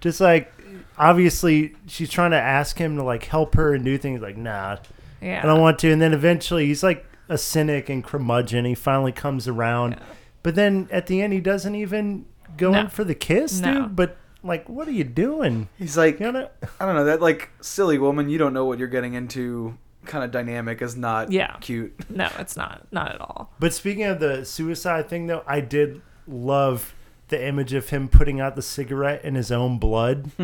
Just like obviously she's trying to ask him to like help her and do things like nah, yeah I don't want to. And then eventually he's like a cynic and curmudgeon. He finally comes around, Yeah. but then at the end he doesn't even go No. in for the kiss, No. dude. But like, what are you doing? He's like You know? I don't know that like silly woman. You don't know what you're getting into. Kind of dynamic is not Yeah. cute. no it's not not at all But speaking of the suicide thing, though, I did love the image of him putting out the cigarette in his own blood. <laughs>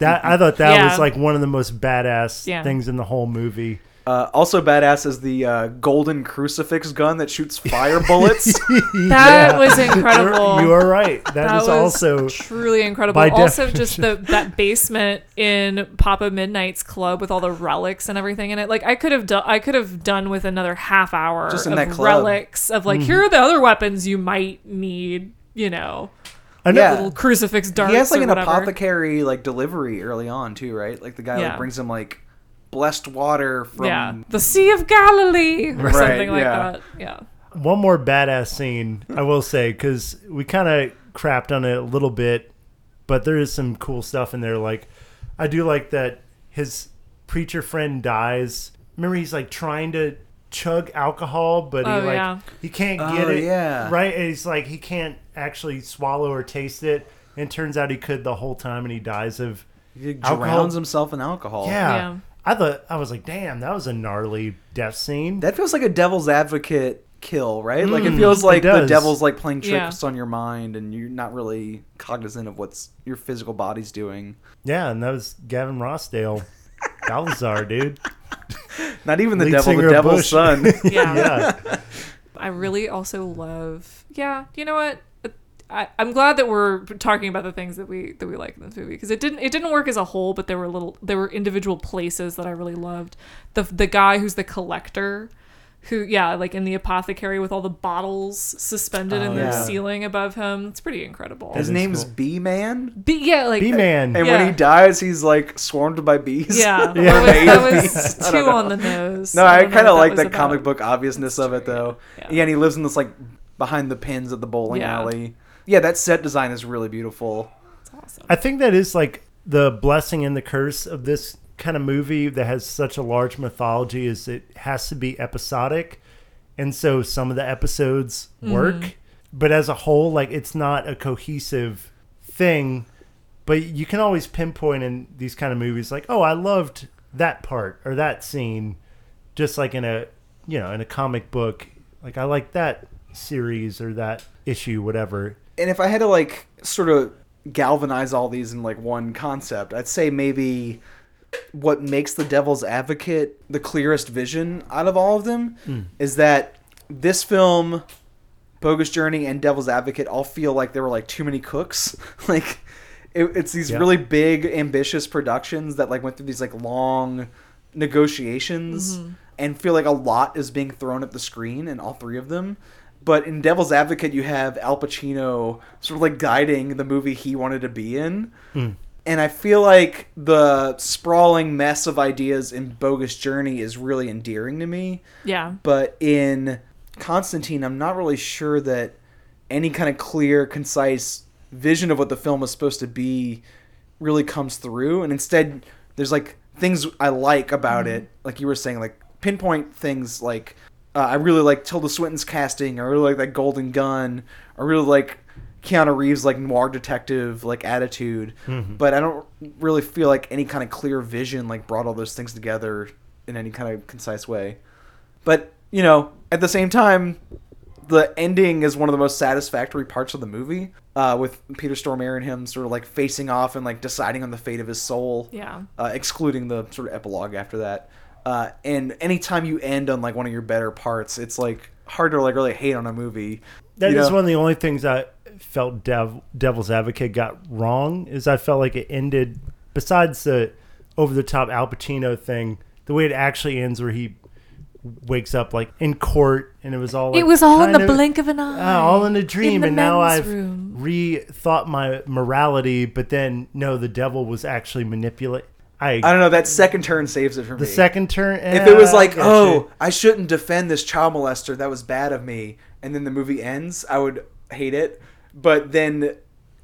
that I thought that <laughs> Yeah. was like one of the most badass Yeah. things in the whole movie. Uh, also badass is the uh, golden crucifix gun that shoots fire bullets. <laughs> that was incredible You're, you are right. that that is was also truly incredible. by Also, just the that basement in Papa Midnight's club with all the relics and everything in it. Like I could have done, I could have done with another half hour Just in of that club. relics of like here are the other weapons you might need. You know, I know. Yeah. little crucifix darts. he has like an whatever. apothecary like delivery early on too, right? Like the guy Yeah. like brings him like blessed water from yeah, the Sea of Galilee or Right, something like yeah. that. Yeah. One more badass scene, I will say, because we kind of crapped on it a little bit, but there is some cool stuff in there. Like, I do like that his preacher friend dies. Remember, he's like trying to chug alcohol, but he Oh, like yeah. he can't Oh, get it. yeah. right. And he's like he can't actually swallow or taste it. And it turns out he could the whole time, and he dies of he Alcohol- drowns himself in alcohol. yeah. Yeah. I thought I was like, damn, that was a gnarly death scene. That feels like a devil's advocate kill, right? like it Mm, feels like it the devil's like playing Yeah. tricks on your mind and you're not really cognizant of what's your physical body's doing. yeah, and that was Gavin Rossdale, <laughs> Balthazar, dude. Not even the Lead devil, the devil's Bush. son. <laughs> Yeah. Yeah. <laughs> I really also love. Yeah, you know what? I, I'm glad that we're talking about the things that we that we like in this movie because it didn't it didn't work as a whole, but there were little there were individual places that I really loved. The the guy who's the collector, who yeah, like in the apothecary with all the bottles suspended in Oh, the ceiling above him. It's pretty incredible. His name's cool. Bee Man. Be, yeah, like B Man. Uh, and Yeah. when he dies, he's like swarmed by bees. Yeah, Yeah. <laughs> that was, that was <laughs> too on the nose. No, I don't kind of like was that about. comic book obviousness of it, though. Yeah. Yeah. and he lives in this like behind the pins at the bowling Yeah. alley. Yeah, that set design is really beautiful. It's awesome. I think that is like the blessing and the curse of this kind of movie that has such a large mythology is it has to be episodic. And so some of the episodes mm-hmm. work, but as a whole like it's not a cohesive thing. But you can always pinpoint in these kind of movies like, "Oh, I loved that part or that scene." Just like in a, you know, in a comic book, like I like that series or that issue whatever. And if I had to like sort of galvanize all these in like one concept, I'd say maybe what makes the devil's advocate the clearest vision out of all of them hmm. is that this film bogus journey and devil's advocate all feel like there were like too many cooks. <laughs> Like it, it's these Yeah. really big ambitious productions that like went through these like long negotiations mm-hmm. and feel like a lot is being thrown at the screen in all three of them but in devil's advocate you have al pacino sort of like guiding the movie he wanted to be in hmm. and I feel like the sprawling mess of ideas in Bogus Journey is really endearing to me. Yeah. But in Constantine, I'm not really sure that any kind of clear, concise vision of what the film was supposed to be really comes through. And instead, there's like things I like about hmm. it, like you were saying, like pinpoint things like uh, I really like Tilda Swinton's casting. I really like that Golden Gun. I really like Keanu Reeves like noir detective like attitude, but I don't really feel like any kind of clear vision like brought all those things together in any kind of concise way. But you know, at the same time, the ending is one of the most satisfactory parts of the movie, uh, with Peter Stormare and him sort of like facing off and like deciding on the fate of his soul. Yeah. Uh, excluding the sort of epilogue after that. Uh, and anytime you end on like one of your better parts, it's like hard to like really hate on a movie. That you is know? one of the only things I felt Dev, Devil's Advocate got wrong. Is I felt like it ended. Besides the over the top Al Pacino thing, the way it actually ends, where he wakes up like in court, and it was all like, it was all in the of- blink of an eye. Ah, all in a dream, the and now I've room. rethought my morality. But then no, the devil was actually manipulate. I, I don't know. That second turn saves it for the me. second turn. if it was eh, like, I oh, you. I shouldn't defend this child molester, that was bad of me, and then the movie ends, I would hate it. But then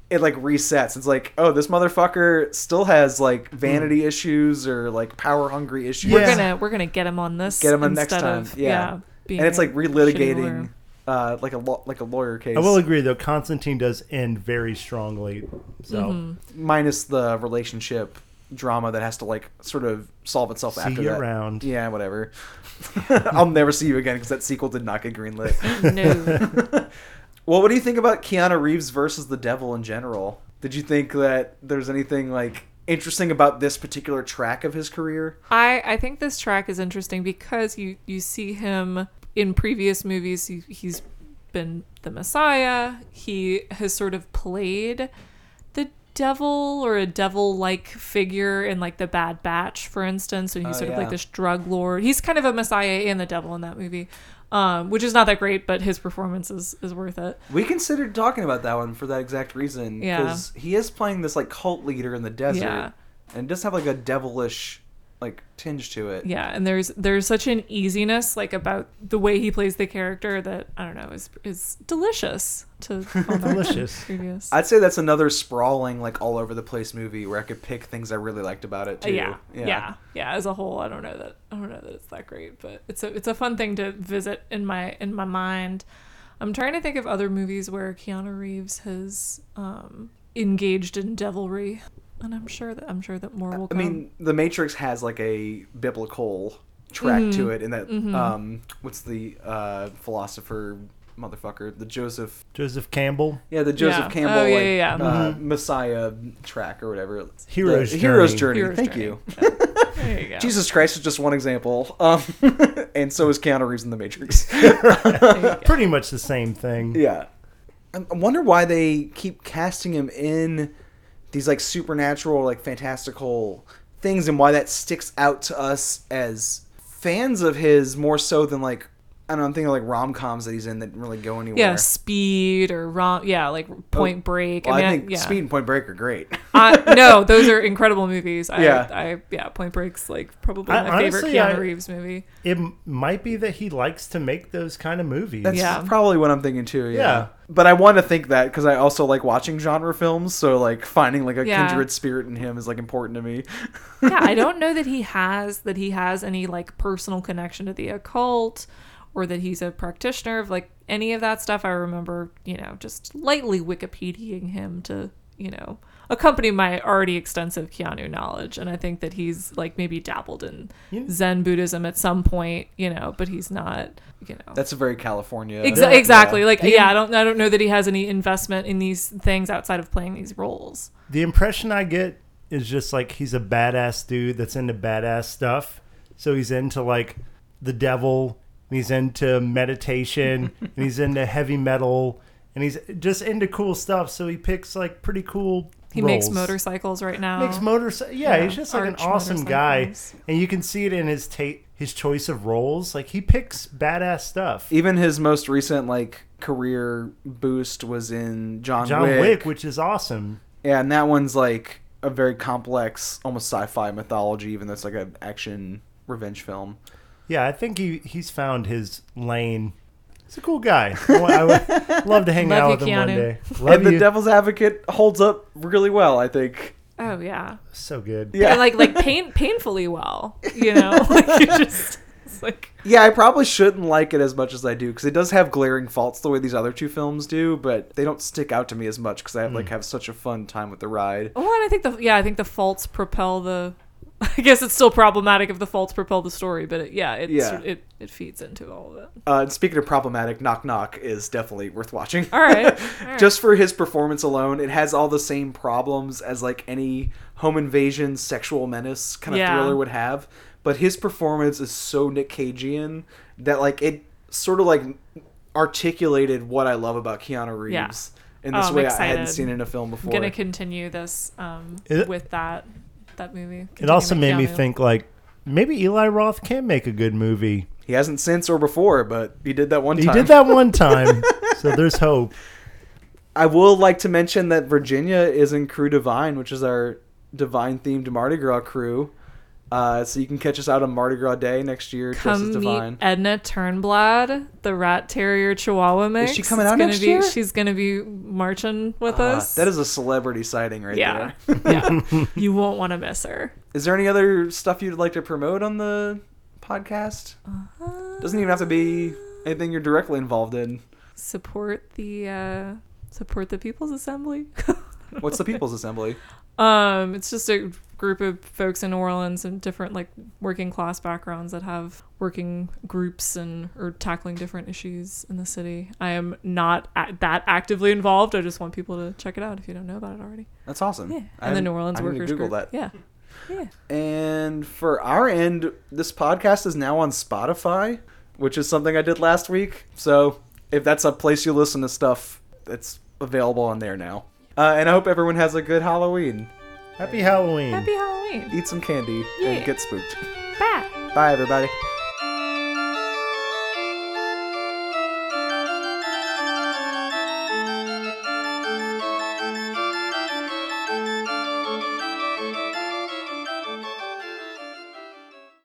it like resets. It's like, oh, this motherfucker still has like vanity issues or like power hungry issues. We're gonna we're gonna get him on this. Get him on next instead time. Of, yeah. being and it's like relitigating uh, like a lo- like a lawyer case. I will agree though, Constantine does end very strongly. So. Mm-hmm. minus the relationship drama that has to like sort of solve itself See after you that. around. Yeah, whatever. <laughs> I'll never see you again because that sequel did not get greenlit. <laughs> No. <laughs> Well, what do you think about Keanu Reeves versus the devil in general? Did you think that there's anything like interesting about this particular track of his career? I I think this track is interesting because you you see him in previous movies. He, he's been the Messiah. He has sort of played the devil or a devil-like figure in like the Bad Batch, for instance. So he's Oh, sort of like this drug lord. He's kind of a Messiah and the devil in that movie. um, which is not that great, but his performance is, is worth it. We considered talking about that one for that exact reason. Yeah. Because he is playing this like cult leader in the desert. Yeah. And does have like a devilish like tinge to it. Yeah, and there's there's such an easiness like about the way he plays the character that I don't know is is delicious to <laughs> Delicious. previous. I'd say that's another sprawling, like all over the place movie where I could pick things I really liked about it Uh, too. yeah, yeah, yeah, As a whole, I don't know that I don't know that it's that great, but it's a it's a fun thing to visit in my in my mind. I'm trying to think of other movies where Keanu Reeves has um, engaged in devilry, and I'm sure that I'm sure that more will come. I come. mean, The Matrix has like a biblical track Mm-hmm. to it, in that um, what's the uh, philosopher motherfucker, the Joseph, Joseph Campbell. yeah, the Joseph Yeah. Campbell, Oh, yeah, like, yeah, yeah. Uh, Messiah track or whatever. Hero's The Hero's Journey. Journey. Hero's Thank Journey. you. there you go. <laughs> Jesus Christ is just one example, um, <laughs> and so is Keanu Reeves in The Matrix. <laughs> Pretty much the same thing. Yeah. I I wonder why they keep casting him in these like supernatural, like fantastical things and why that sticks out to us as fans of his more so than like I don't know, I'm thinking of like rom coms that he's in that didn't really go anywhere. yeah, Speed or rom. Yeah, like Point oh, Break. Well, I, mean, think yeah. Speed and Point Break are great. I, no, <laughs> those are incredible movies. I, Yeah. I yeah, Point Break's like probably I- my favorite Keanu I- Reeves movie. It might be that he likes to make those kind of movies. That's Yeah. probably what I'm thinking too. Yeah. Yeah. But I want to think that because I also like watching genre films, so like finding like a Yeah. kindred spirit in him is like important to me. yeah, I don't <laughs> know that he has that he has any like personal connection to the occult or that he's a practitioner of like any of that stuff. I remember, you know, just lightly Wikipediaing him to, you know, accompany my already extensive Keanu knowledge. And I think that he's like maybe dabbled in You- Zen Buddhism at some point, you know, but he's not, you know. That's a very California. Exa- Yeah. exactly. Like, The- yeah, I don't, I don't know that he has any investment in these things outside of playing these roles. The impression I get is just like he's a badass dude that's into badass stuff. So he's into like the devil, and he's into meditation, <laughs> and he's into heavy metal, and he's just into cool stuff. So he picks like pretty cool. He makes motorcycles right now. Makes motorcycles. Yeah, Yeah, he's just like an awesome guy, and you can see it in his ta- his choice of roles. Like he picks badass stuff. Even his most recent like career boost was in John, John Wick. Wick, which is awesome. Yeah, and that one's like a very complex, almost sci-fi mythology, even though it's like an action revenge film. Yeah, I think he he's found his lane. He's a cool guy. I, would <laughs> love to hang Love out you, with him one Keanu. day. Love and the. Devil's Advocate holds up really well, I think. Oh yeah. so good. Yeah, And like like pain painfully well. You know? <laughs> like you just it's like yeah. I probably shouldn't like it as much as I do because it does have glaring faults the way these other two films do, but they don't stick out to me as much because I have, like hmm. have such a fun time with the ride. well and I think the yeah, I think the faults propel the <laughs> I guess it's still problematic if the faults propel the story, but it, yeah, it's, Yeah. it it feeds into all of it. Uh, and speaking of problematic, Knock Knock is definitely worth watching. All right. <laughs> All right. just for his performance alone, it has all the same problems as like any home invasion sexual menace kind of Yeah. thriller would have. But his performance is so Nick Cagean that like it sort of like articulated what I love about Keanu Reeves in this Oh, I'm way I hadn't seen in a film before. I'm before. gonna continue this um It- with that that movie. It also with made me think like maybe Eli Roth can make a good movie. he hasn't since or before, but he did that one time. He did that one <laughs> time, so there's hope. I will like to mention that Virginia is in Krewe Divine, which is our divine themed Mardi Gras krewe. Uh, so you can catch us out on Mardi Gras Day next year. Come divine. meet Edna Turnblad, the rat terrier chihuahua mix. Is she coming out next be, year? She's gonna be marching with Uh, us. that is a celebrity sighting right yeah, there. yeah. <laughs> You won't want to miss her. Is there any other stuff you'd like to promote on the podcast? Uh-huh. Doesn't even have to be anything you're directly involved in. Support the uh, support the People's Assembly. What's the <laughs> People's Assembly? Um, it's just a group of folks in New Orleans and different like working class backgrounds that have working groups and or tackling different issues in the city. I am not a- that actively involved. I just want people to check it out if you don't know about it already. That's awesome. Yeah, and the New Orleans I need to workers Google group. that. Yeah, yeah. And for our end, this podcast is now on Spotify, which is something I did last week. So if that's a place you listen to stuff, it's available on there now. Uh, and I hope everyone has a good Halloween. Happy Halloween. Happy Halloween. Eat some candy Yeah. and get spooked. Bye. Bye, everybody.